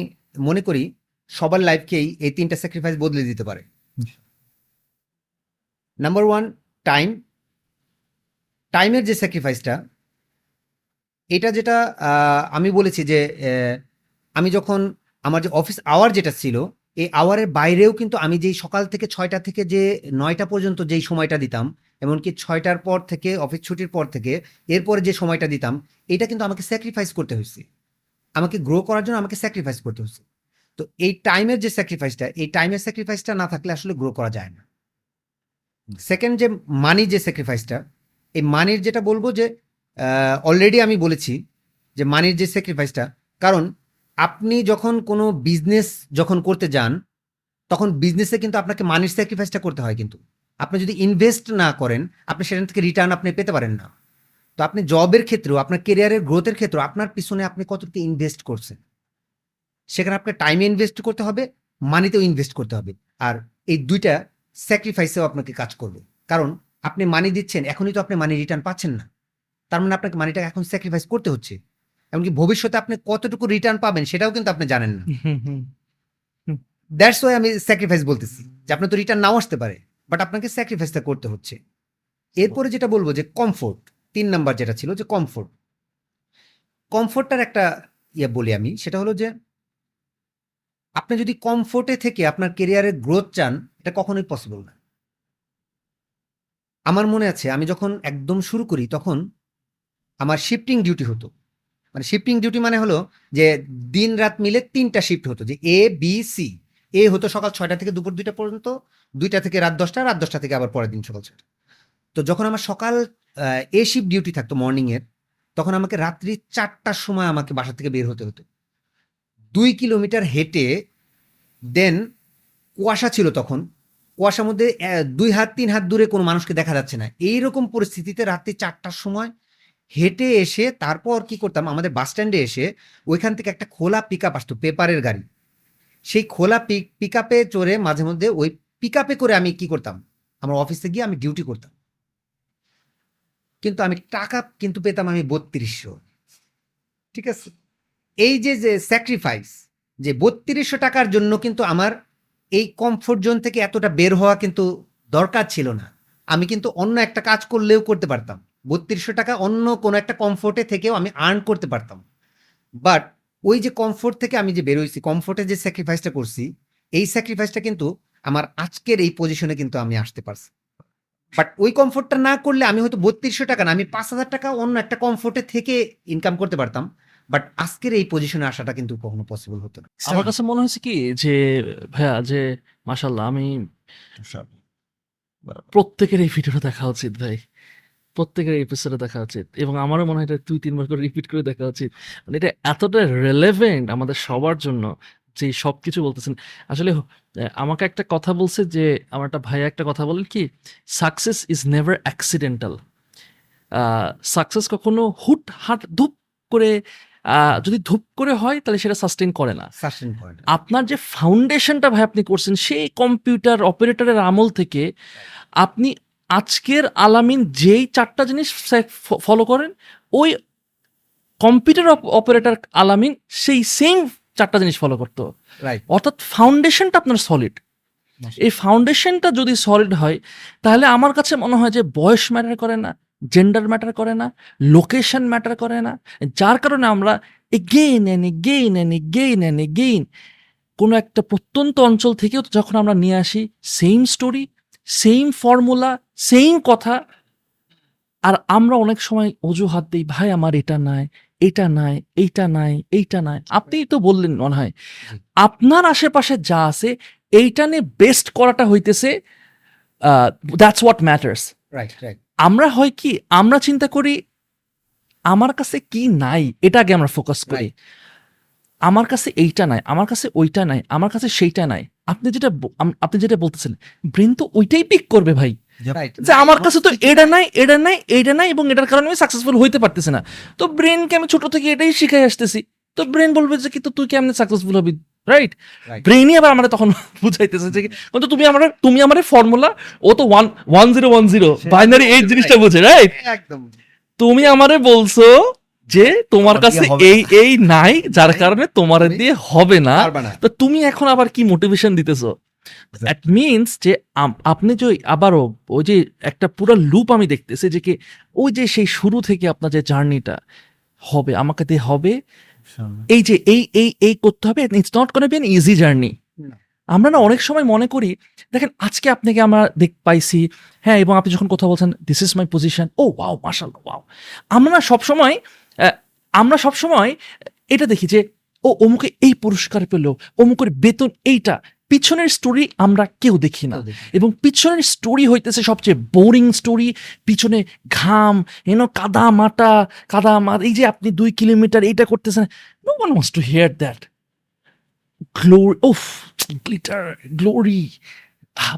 মনে করি সবার লাইফকেই এই তিনটা স্যাক্রিফাইস বদলে দিতে পারে। নাম্বার ওয়ান টাইম টাইমের যে স্যাক্রিফাইসটা এটা যেটা আমি বলেছি যে আমি যখন আমার যে অফিস আওয়ার যেটা ছিল, এই আওয়ারের বাইরেও কিন্তু আমি যেই সকাল থেকে ছয়টা থেকে যে নয়টা পর্যন্ত যেই সময়টা দিতাম, এমনকি ছয়টার পর থেকে অফিস ছুটির পর থেকে, এরপরে যে সময়টা দিতাম, এটা কিন্তু আমাকে স্যাক্রিফাইস করতে হয়েছে। আমাকে গ্রো করার জন্য আমাকে স্যাক্রিফাইস করতে হচ্ছে তো এই টাইমের যে স্যাক্রিফাইসটা এই টাইমের স্যাক্রিফাইসটা না থাকলে আসলে গ্রো করা যায় না। সেকেন্ড যে মানি যে স্যাক্রিফাইসটা এই মানির যেটা বলব যে অলরেডি আমি বলেছি যে মানির যে স্যাক্রিফাইসটা কারণ আপনি যখন কোনো বিজনেস যখন করতে যান, তখন বিজনেসে কিন্তু আপনাকে মানির স্যাক্রিফাইসটা করতে হয় কিন্তু। আপনি যদি ইনভেস্ট না করেন, আপনি সেখান থেকে রিটার্ন আপনি পেতে পারেন না। তো আপনি জবের ক্ষেত্রেও, আপনার কেরিয়ারের গ্রোথের ক্ষেত্রেও, আপনার পিছনে আপনি কতটুকু ইনভেস্ট করছেন? সেখানে আপনাকে টাইমে ইনভেস্ট করতে হবে মানিতেও ইনভেস্ট করতে হবে। আর এই দুইটা স্যাক্রিফাইসেও আপনাকে কাজ করবে। কারণ আপনি মানি দিচ্ছেন এখনই তো আপনি মানি রিটার্ন পাচ্ছেন না। তার মানে আপনাকে মানিটা এখন স্যাক্রিফাইস করতে হচ্ছে। এমনকি ভবিষ্যতে আপনি কতটুকু রিটার্ন পাবেন সেটাও কিন্তু আপনি জানেন না। দ্যাটস ওয়াই আমি স্যাক্রিফাইস বলতেছি যে আপনার তো রিটার্ন নাও আসতে পারে বাট আপনাকে স্যাক্রিফাইসটা করতে হচ্ছে। এরপরে যেটা বলব যে কমফোর্ট তিন নাম্বার যেটা ছিল যে কমফোর্ট কমফোর্টটার একটা ইয়ে বলি আমি সেটা হলো যে আপনি যদি কমফোর্টে থেকে আপনার কেরিয়ারের গ্রোথ চান এটা কখনোই পসিবল না। আমার মনে আছে, আমি যখন একদম শুরু করি, তখন আমার শিফটিং ডিউটি হতো। মানে শিফটিং ডিউটি মানে হলো যে দিন রাত মিলে তিনটা শিফট হতো, যে এ বি সি এ হতো সকাল ছয়টা থেকে দুপুর দুইটা পর্যন্ত, দুইটা থেকে রাত দশটা রাত দশটা থেকে আবার পরের দিন সকাল ছয়টা। তো যখন আমার সকাল এ শিফট ডিউটি থাকতো মর্নিংয়ের তখন আমাকে রাত্রি চারটার সময় আমাকে বাসা থেকে বের হতে হতো। দুই কিলোমিটার হেঁটে দেন কুয়াশা ছিল তখন কুয়াশার মধ্যে দুই হাত, তিন হাত দূরে কোনো মানুষকে দেখা যাচ্ছে না। এই রকম পরিস্থিতিতে রাত্রি চারটার সময় হেঁটে এসে তারপর কি করতাম? আমাদের বাস স্ট্যান্ডে এসে ওইখান থেকে একটা খোলা পিক আপ আসতো, পেপারের গাড়ি। সেই খোলা পিক পিক আপে চড়ে মাঝে মধ্যে ওই পিক আপে করে আমি কি করতাম? আমার অফিসে গিয়ে আমি ডিউটি করতাম। কিন্তু আমি টাকা কিন্তু পেতাম আমি বত্রিশশো। ঠিক আছে? এই যে যে স্যাক্রিফাইস যে বত্রিশশো টাকার জন্য কিন্তু আমার এই কমফোর্ট জোন থেকে এতটা বের হওয়া কিন্তু দরকার ছিল না। আমি কিন্তু অন্য একটা কাজ করলেও করতে পারতাম। বত্রিশশো টাকা অন্য কোনো একটা কমফোর্টে থেকেও আমি আর্ন করতে পারতাম। বাট ওই যে কমফোর্ট থেকে আমি যে বেরোইছি কমফোর্টে যে স্যাক্রিফাইসটা করছি, এই স্যাক্রিফাইসটা কিন্তু আমার আজকের এই পজিশনে কিন্তু আমি আসতে পারছি। বাট ওই কমফোর্টটা না করলে আমি হয়তো বত্রিশশো টাকা না, আমি পাঁচ হাজার টাকা অন্য একটা কমফোর্টে থেকে ইনকাম করতে পারতাম। বাট আজকের এই পজিশনে আসাটা কিন্তু কখনো পসিবল হতো না। আমার কাছে মনে হয়েছে কি যে ভাইয়া যে মাশাল্লাহ আমি প্রত্যেকের এই ভিডিওটা দেখা উচিত ভাই। প্রত্যেকের এপিসোডে দেখা উচিত। এবং আমারও মনে হয় এটা দুই তিনবার করে রিপিট করে দেখা উচিত। মানে এটা এতটা রেলেভেন্ট আমাদের সবার জন্য যে সব কিছু বলতেছেন। আসলে আমাকে একটা কথা বলছে যে আমার একটা ভাইয়া একটা কথা বলেন কি success is never accidental success কখনো হুট হাট ধূপ করে যদি ধূপ করে হয় তাহলে সেটা সাস্টেন করে না। আপনার যে ফাউন্ডেশনটা ভাই আপনি করছেন সেই কম্পিউটার অপারেটরের আমল থেকে আপনি আজকের আলামিন যেই চারটা জিনিস ফলো করেন ওই কম্পিউটার অপারেটর আলামিন সেই সেম চারটা জিনিস ফলো করতো। রাইট অর্থাৎ ফাউন্ডেশনটা আপনার সলিড এই ফাউন্ডেশনটা যদি সলিড হয় তাহলে আমার কাছে মনে হয় যে বয়স ম্যাটার করে না। জেন্ডার ম্যাটার করে না লোকেশন ম্যাটার করে না, যার কারণে আমরা again and again and again and again কোনো একটা প্রত্যন্ত অঞ্চল থেকেও যখন আমরা নিয়ে আসি same story same formula same কথা, আর আমরা অনেক সময় অজুহাত দিই, ভাই, আমার এটা নাই এটা নাই, এইটা নাই এইটা নাই। আপনিই তো বললেন মনে হয়, আপনার আশেপাশে যা আছে, এইটা নিয়ে বেস্ট করাটা হইতেছে that's what matters right right আমরা হয় কি আমরা চিন্তা করি আমার কাছে কি নাই? এটা আগে আমরা ফোকাস করি। আমার কাছে এইটা নাই আমার কাছে ওইটা নাই আমার কাছে সেইটা নাই। আপনি যেটা আপনি যেটা বলতেছেন ব্রেন তো ওইটাই পিক করবে ভাই। যে আমার কাছে তো এটা নাই এটা নাই এটা নাই এবং এটার কারণে আমি সাকসেসফুল হইতে পারতেছি না। তো ব্রেনকে আমি ছোট থেকে এটাই শিখাই আসতেছি। তো ব্রেন বলবে যে কিন্তু তুই কেমনে সাকসেসফুল হবি? রাইট. ব্রেনই আবার আমরা তখন বুঝাইতেছে যে কিন্তু তুমি আমার তুমি আমার ফর্মুলা ও তো one one zero one zero binary এই জিনিসটা বুঝে রাইট একদম। তুমি আমারে বলছো যে তোমার কাছে এই এই নাই যার কারণে তোমার দিয়ে হবে না। তো তুমি এখন আবার কি মোটিভেশন দিতেছো? দ্যাট মিনস যে আপনি যে আবারও ওই যে একটা পুরো লুপ আমি দেখতেছি যে কি ওই যে সেই শুরু থেকে আপনার যে জার্নিটা হবে আমাকে দিয়ে হবে এই যে এই এই এই করতে হবে ইটস নট কোন বি অ্যান ইজি জার্নি আমরা না অনেক সময় মনে করি দেখেন আজকে আপনাকে আমরা দেখ পাইছি হ্যাঁ এবং আপনি যখন কথা বলছেন this is my position oh wow marshal wow আমরা না সবসময় আমরা সবসময় এটা দেখি যে ও অমুকে এই পুরস্কার পেল অমুকের বেতন এইটা পিছনের স্টোরি আমরা কেউ দেখি না। এবং পিছনের স্টোরি হইতেছে সবচেয়ে বোরিং স্টোরি পিছনে ঘাম এনো কাদা মাটা কাদা মাট এই যে আপনি দুই কিলোমিটার এইটা করতেছেন no one wants to hear that glory of glitter glory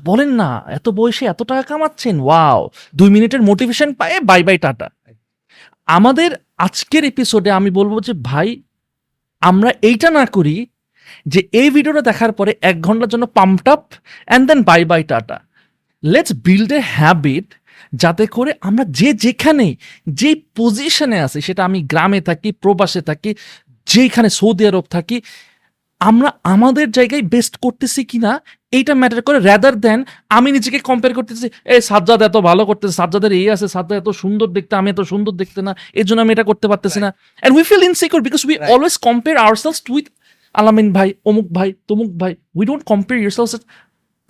বলেন না এত বয়সে এত টাকা কামাচ্ছেন ওয়াও দুই মিনিটের মোটিভেশন পায়ে বাই বাই টাটা। আমাদের আজকের এপিসোডে আমি বলব যে ভাই আমরা এইটা না করি যে এই ভিডিওটা দেখার পরে এক ঘণ্টার জন্য pumped up and then bye bye tata let's build a habit যাতে করে আমরা যে যেখানে যে পজিশনে আছি সেটা আমি গ্রামে থাকি প্রবাসে থাকি যেখানে সৌদি আরব থাকি আমরা আমাদের জায়গায় বেস্ট করতেছি কিনা এইটা ম্যাটার করে র্যাদার দেন আমি নিজেকে কম্পেয়ার করতেছি এই সাজ্জাদ এত ভালো করতেছে সাজ্জাদের এই আছে সাজ্জাদ এত সুন্দর দেখতে আমি এত সুন্দর দেখতে না এর জন্য আমি এটা করতে পারতেছি না। And we feel insecure because we. Always compare ourselves with Alamin ভাই অমুক ভাই তমুক ভাই উই ডোন্ট কম্পেয়ার ইয়ারসেলস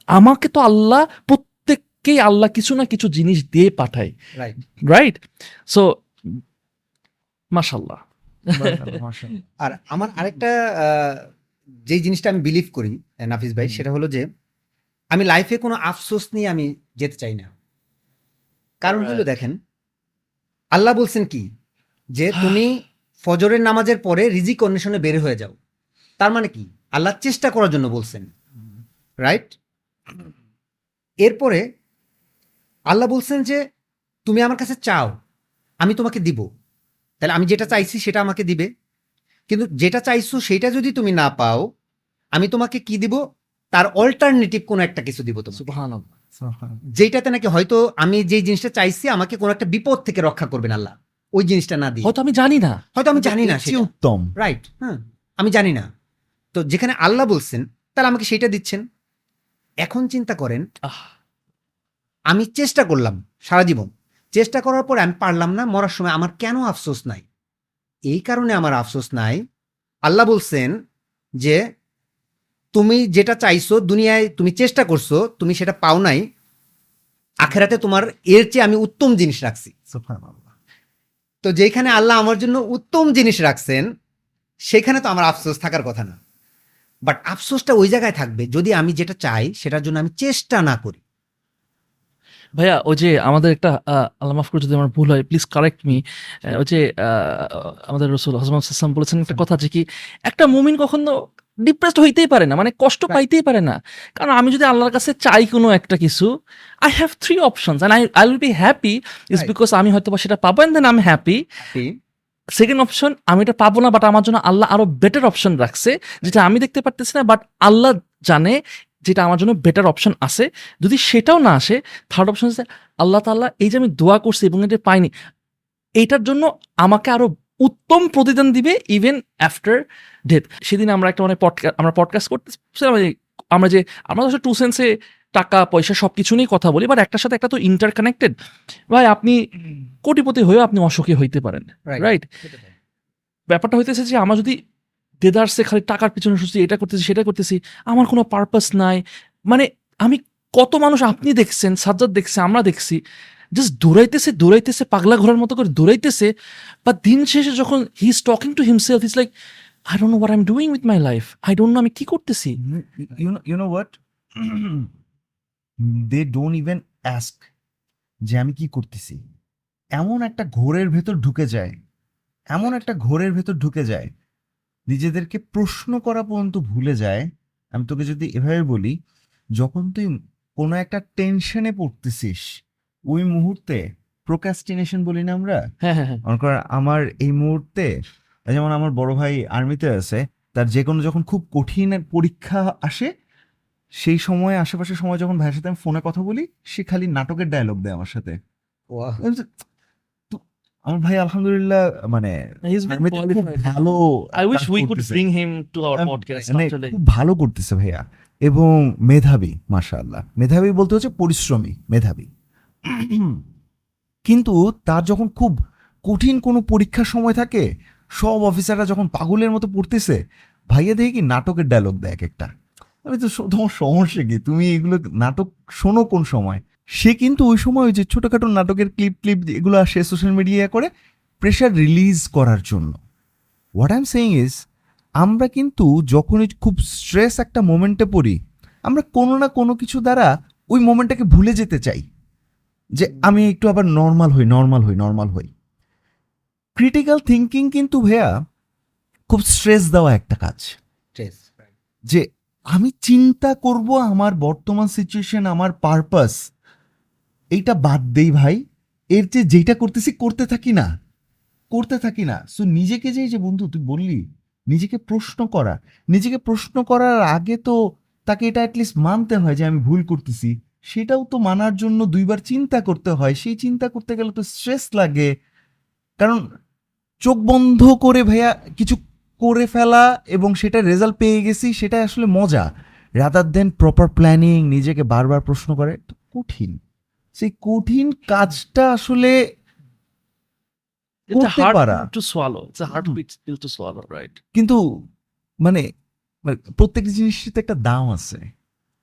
আমাকে তো আল্লাহ প্রত্যেককেই আল্লাহ কিছু না কিছু জিনিস দিয়ে পাঠায়। রাইট রাইট সো মাশাল্লাহ আর আমার আরেকটা আহ, যেই জিনিসটা আমি বিলিভ করি নাফিস ভাই সেটা হলো যে আমি লাইফে কোনো আফসোস নিয়ে আমি যেতে চাই না। কারণ হলো দেখেন আল্লাহ বলছেন কি? যে তুমি ফজরের নামাজের পরে রিজিক অন্বেষণে বের হয়ে যাও। তার মানে কি? আল্লাহ চেষ্টা করার জন্য বলছেন রাইট এরপরে আল্লাহ বলছেন যে তুমি আমার কাছে চাও আমি তোমাকে দিব। তাহলে আমি যেটা চাইছি সেটা আমাকে দিবে। কিন্তু যেটা চাইছো সেটা যদি তুমি না পাও আমি তোমাকে কি দিব? তার অল্টারনেটিভ কোনো একটা কিছু দিব তোমাকে। যেটাতে নাকি হয়তো আমি যে জিনিসটা চাইছি আমাকে কোনো একটা বিপদ থেকে রক্ষা করবেন আল্লাহ। ওই জিনিসটা না দিয়ে। হয়তো আমি জানি না। হয়তো আমি জানি না চেয়ে উত্তম। রাইট হ্যাঁ। আমি জানি না। তো যেখানে আল্লাহ বলছেন তাহলে আমাকে সেটা দিচ্ছেন। এখন চিন্তা করেন আমি চেষ্টা করলাম সারা জীবন। চেষ্টা করার পর আমি পারলাম না মরার সময় আমার কেন আফসোস নাই? এই কারণে আমার আফসোস নাই। আল্লাহ বলছেন যে তুমি যেটা চাইছো দুনিয়ায় তুমি চেষ্টা করছ তুমি সেটা পাও নাই। আখেরাতে তোমার এর চেয়ে আমি উত্তম জিনিস রাখছি। তো যেখানে আল্লাহ আমার জন্য উত্তম জিনিস রাখছেন সেখানে তো আমার আফসোস থাকার কথা না। বাট আফসোসটা ওই জায়গায় থাকবে যদি আমি যেটা চাই সেটার জন্য আমি চেষ্টা না করি। ভাইয়া ওই যে আমাদের একটা আল্লাহ মাফ করে যদি আমার ভুল হয় প্লিজ কারেক্ট মি ওই যে আমাদের রসুল হজরত সাল্লাম বলেছেন একটা কথা যে কি একটা মুমিন কখনো ডিপ্রেসড হইতেই পারে না মানে কষ্ট পাইতেই পারে না। কারণ আমি যদি আল্লাহর কাছে চাই কোনো একটা কিছু I have three options and I I will be happy is because আমি হয়তো বা সেটা পাবো অ্যান্ড দেন আমি হ্যাপি সেকেন্ড অপশন আমি এটা পাবো না বাট আমার জন্য আল্লাহ আরও বেটার অপশন রাখছে, যেটা আমি দেখতে পারতেছি না বাট আল্লাহ জানে যেটা আমার জন্য বেটার অপশন আছে। যদি সেটাও না আসে থার্ড অপশন হচ্ছে আল্লাহ তাল্লাহ এই যে আমি দোয়া করছি এবং এটা পাইনি এইটার জন্য আমাকে আরও উত্তম প্রতিদান দিবে ইভেন আফটার ডেথ সেদিন আমরা একটা মানে পডকাস্ট আমরা পডকাস্ট যে, আমরা যে, আমরা টু সেন্সে টাকা পয়সা সব কিছু নিয়েই কথা বলি বাট একটার সাথে একটা তো ইন্টার কানেক্টেড ভাই আপনি কোটিপতি হয়েও আপনি অসুখী হইতে পারেন. রাইট ব্যাপারটা হইতেছে যে আমার যদি দেদারসে খালি টাকার পিছনে শুধু এটা করতেছি সেটা করতেছি আমার কোনো পারপাস নাই। মানে আমি কত মানুষ আপনি দেখছেন সাজ্জাদ দেখছে আমরা দেখছি জাস্ট দৌড়াইতেছে দৌড়াইতেছে পাগলা ঘোরার মতো করে দৌড়াইতেছে বা দিন শেষে যখন he is talking to himself is like I don't know what I am doing with my life I don't know আমি কি করতেছি? You know you know what even ask যে আমি কি করতেছি। এমন একটা ঘোরের ভেতর ঢুকে যায়। এমন একটা ঘোরের ভেতর ঢুকে যায়। নিজেদেরকে প্রশ্ন করা পর্যন্ত ভুলে যায়। আমি তোকে যদি এভাবে বলি যখন তুই কোনো একটা টেনশনে পড়তেছিস ওই মুহূর্তে প্রোকাস্টিনেশন বলি না আমরা? হ্যাঁ হ্যাঁ হ্যাঁ। মনে কর আমার এই মুহূর্তে যেমন আমার বড় ভাই আর্মিতে আছে তার যে কোনো যখন খুব কঠিন পরীক্ষা আসে সেই সময় আশেপাশের সময় যখন ভাইয়ের সাথে আমি ফোনে কথা বলি সে খালি নাটকের ডায়লগ দেয় আমার সাথে। আমি বলছি, "তো- আমার ভাই আলহামদুলিল্লাহ মানে He's been আর্মিতে খুব qualified. ভালো I wish কাজ we could করতেছে। bring him to our um- podcast মানে খুব ভালো করতেছে ভাইয়া। এবং মেধাবী মাশাআল্লাহ। মেধাবী বলতে হচ্ছে পরিশ্রমী মেধাবী। কিন্তু তার যখন খুব কঠিন কোনো পরীক্ষার সময় থাকে সব অফিসাররা যখন পাগলের মতো পড়তেছে ভাইয়া দেখি কি নাটকের ডায়লগ দেয় এক একটা। আমি তো তোমার সমস্যা কি? তুমি এগুলো নাটক শোনো কোন সময়? সে কিন্তু ওই সময় ওই যে ছোটোখাটো নাটকের ক্লিপ ক্লিপ এগুলো আসে সোশ্যাল মিডিয়া করে প্রেশার রিলিজ করার জন্য। What I am saying is আমরা কিন্তু যখনই খুব স্ট্রেস একটা মোমেন্টে পড়ি আমরা কোনো না কোনো কিছু দ্বারা ওই মোমেন্টটাকে ভুলে যেতে চাই। যে আমি একটু আবার নর্মাল হই নর্মাল হই নর্মাল হই। ক্রিটিক্যাল থিঙ্কিং কিন্তু ভাইয়া খুব স্ট্রেস দেওয়া একটা কাজ। যে আমি চিন্তা করব আমার বর্তমান সিচুয়েশন আমার পারপাস এইটা বাদ দেই ভাই। এর যে যেটা করতেছি, করতে থাকি না। করতে থাকি না। সো নিজেকে যে, এই যে বন্ধু, তুই বললি, নিজেকে প্রশ্ন করা। নিজেকে প্রশ্ন করার আগে তো তাকে এটা অ্যাটলিস্ট মানতে হয় যে, আমি ভুল করতেছি। সেটাও তো মানার জন্য দুইবার চিন্তা করতে হয়। সেই চিন্তা করতে গেলে তো স্ট্রেস লাগে। কারণ চোখ বন্ধ করে ভাইয়া কিছু করে ফেলা এবং সেটা রেজাল্ট পেয়ে গেছি সেটা আসলে মজা। রাদার দেন প্রপার প্ল্যানিং নিজেকে বারবার প্রশ্ন করে কঠিন। সেই কঠিন কাজটা আসলে? কিন্তু মানে মানে প্রত্যেকটা জিনিসের তো একটা দাম আছে।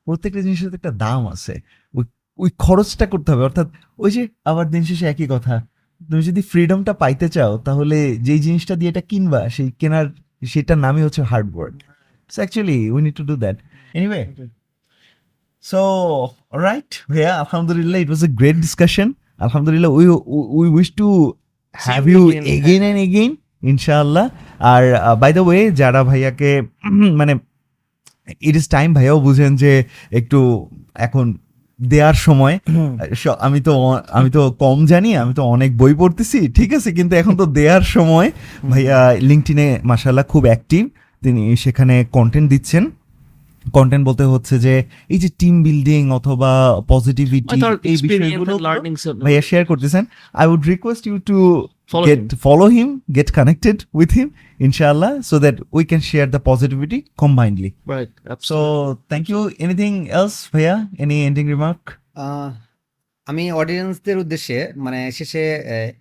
প্রত্যেকটা জিনিসের তো একটা দাম আছে। ওই ওই খরচটা করতে হবে। অর্থাৎ ওই যে আবার দিন শেষে একই কথা। তুমি যদি ফ্রিডমটা পাইতে চাও তাহলে যেই জিনিসটা দিয়ে এটা কিনবা সেই কেনার সেটার নামই হচ্ছে hard work so actually we need to do that anyway so right ভাইয়া আলহামদুলিল্লাহ it was a great discussion আলহামদুলিল্লাহ we we wish to have you again. Again and again ইনশাআল্লাহ আর বাই দ্য ওয়ে যারা ভাইয়াকে মানে ইট ইস টাইম ভাইয়াও বুঝেন যে একটু এখন দেওয়ার সময় আমি তো আমি তো কম জানি আমি তো অনেক বই পড়তেছি ঠিক আছে কিন্তু এখন তো দেওয়ার সময় ভাইয়া লিঙ্কটিনে মাসাল্লাহ খুব অ্যাক্টিভ তিনি সেখানে কন্টেন্ট দিচ্ছেন। কন্টেন্ট বলতে হচ্ছে যে এই যে টিম বিল্ডিং অথবা পজিটিভিটি এই বিষয়গুলো ভাইয়া শেয়ার করতেছেন। I would request you to get follow him get connected with him inshallah so that we can share the positivity combinedly. Right. Absolutely. so thank you. Anything else bhaiya? Any ending remark? আহ, আমি অডিয়েন্সদের উদ্দেশ্যে মানে শেষে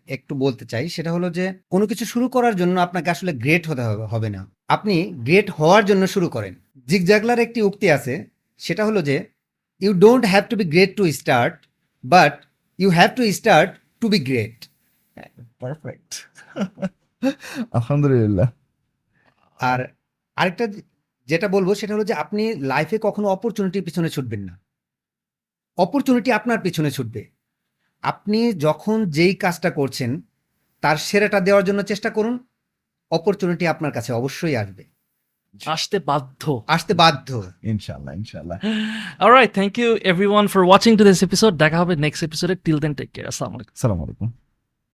একটু বলতে চাই সেটা হলো যে কোনো কিছু শুরু করার জন্য আপনাকে আসলে গ্রেট হতে হবে হবে না। আপনি গ্রেট হওয়ার জন্য শুরু করেন। জিগ জাগলার একটি উক্তি আছে সেটা হলো যে you don't have to be great to start but you have to start to be great perfect. আলহামদুলিল্লাহ। আর আরেকটা যেটা বলব সেটা হলো যে আপনি লাইফে কখনো অপরচুনিটি পিছনে ছুটবেন না। অপরচুনিটি আপনার পিছনে ছুটবে। আপনি যখন যেই কাজটা করছেন তার সেরাটা দেওয়ার জন্য চেষ্টা করুন অপরচুনিটি আপনার কাছে অবশ্যই আসবে। আসতে বাধ্য। আসতে বাধ্য। ইনশাল্লাহ ইনশাল্লাহ alright thank you everyone for watching to this episode দেখা হবে নেক্সট এপিসোডে টিল দেন টেক কেয়ার আলাইকুম।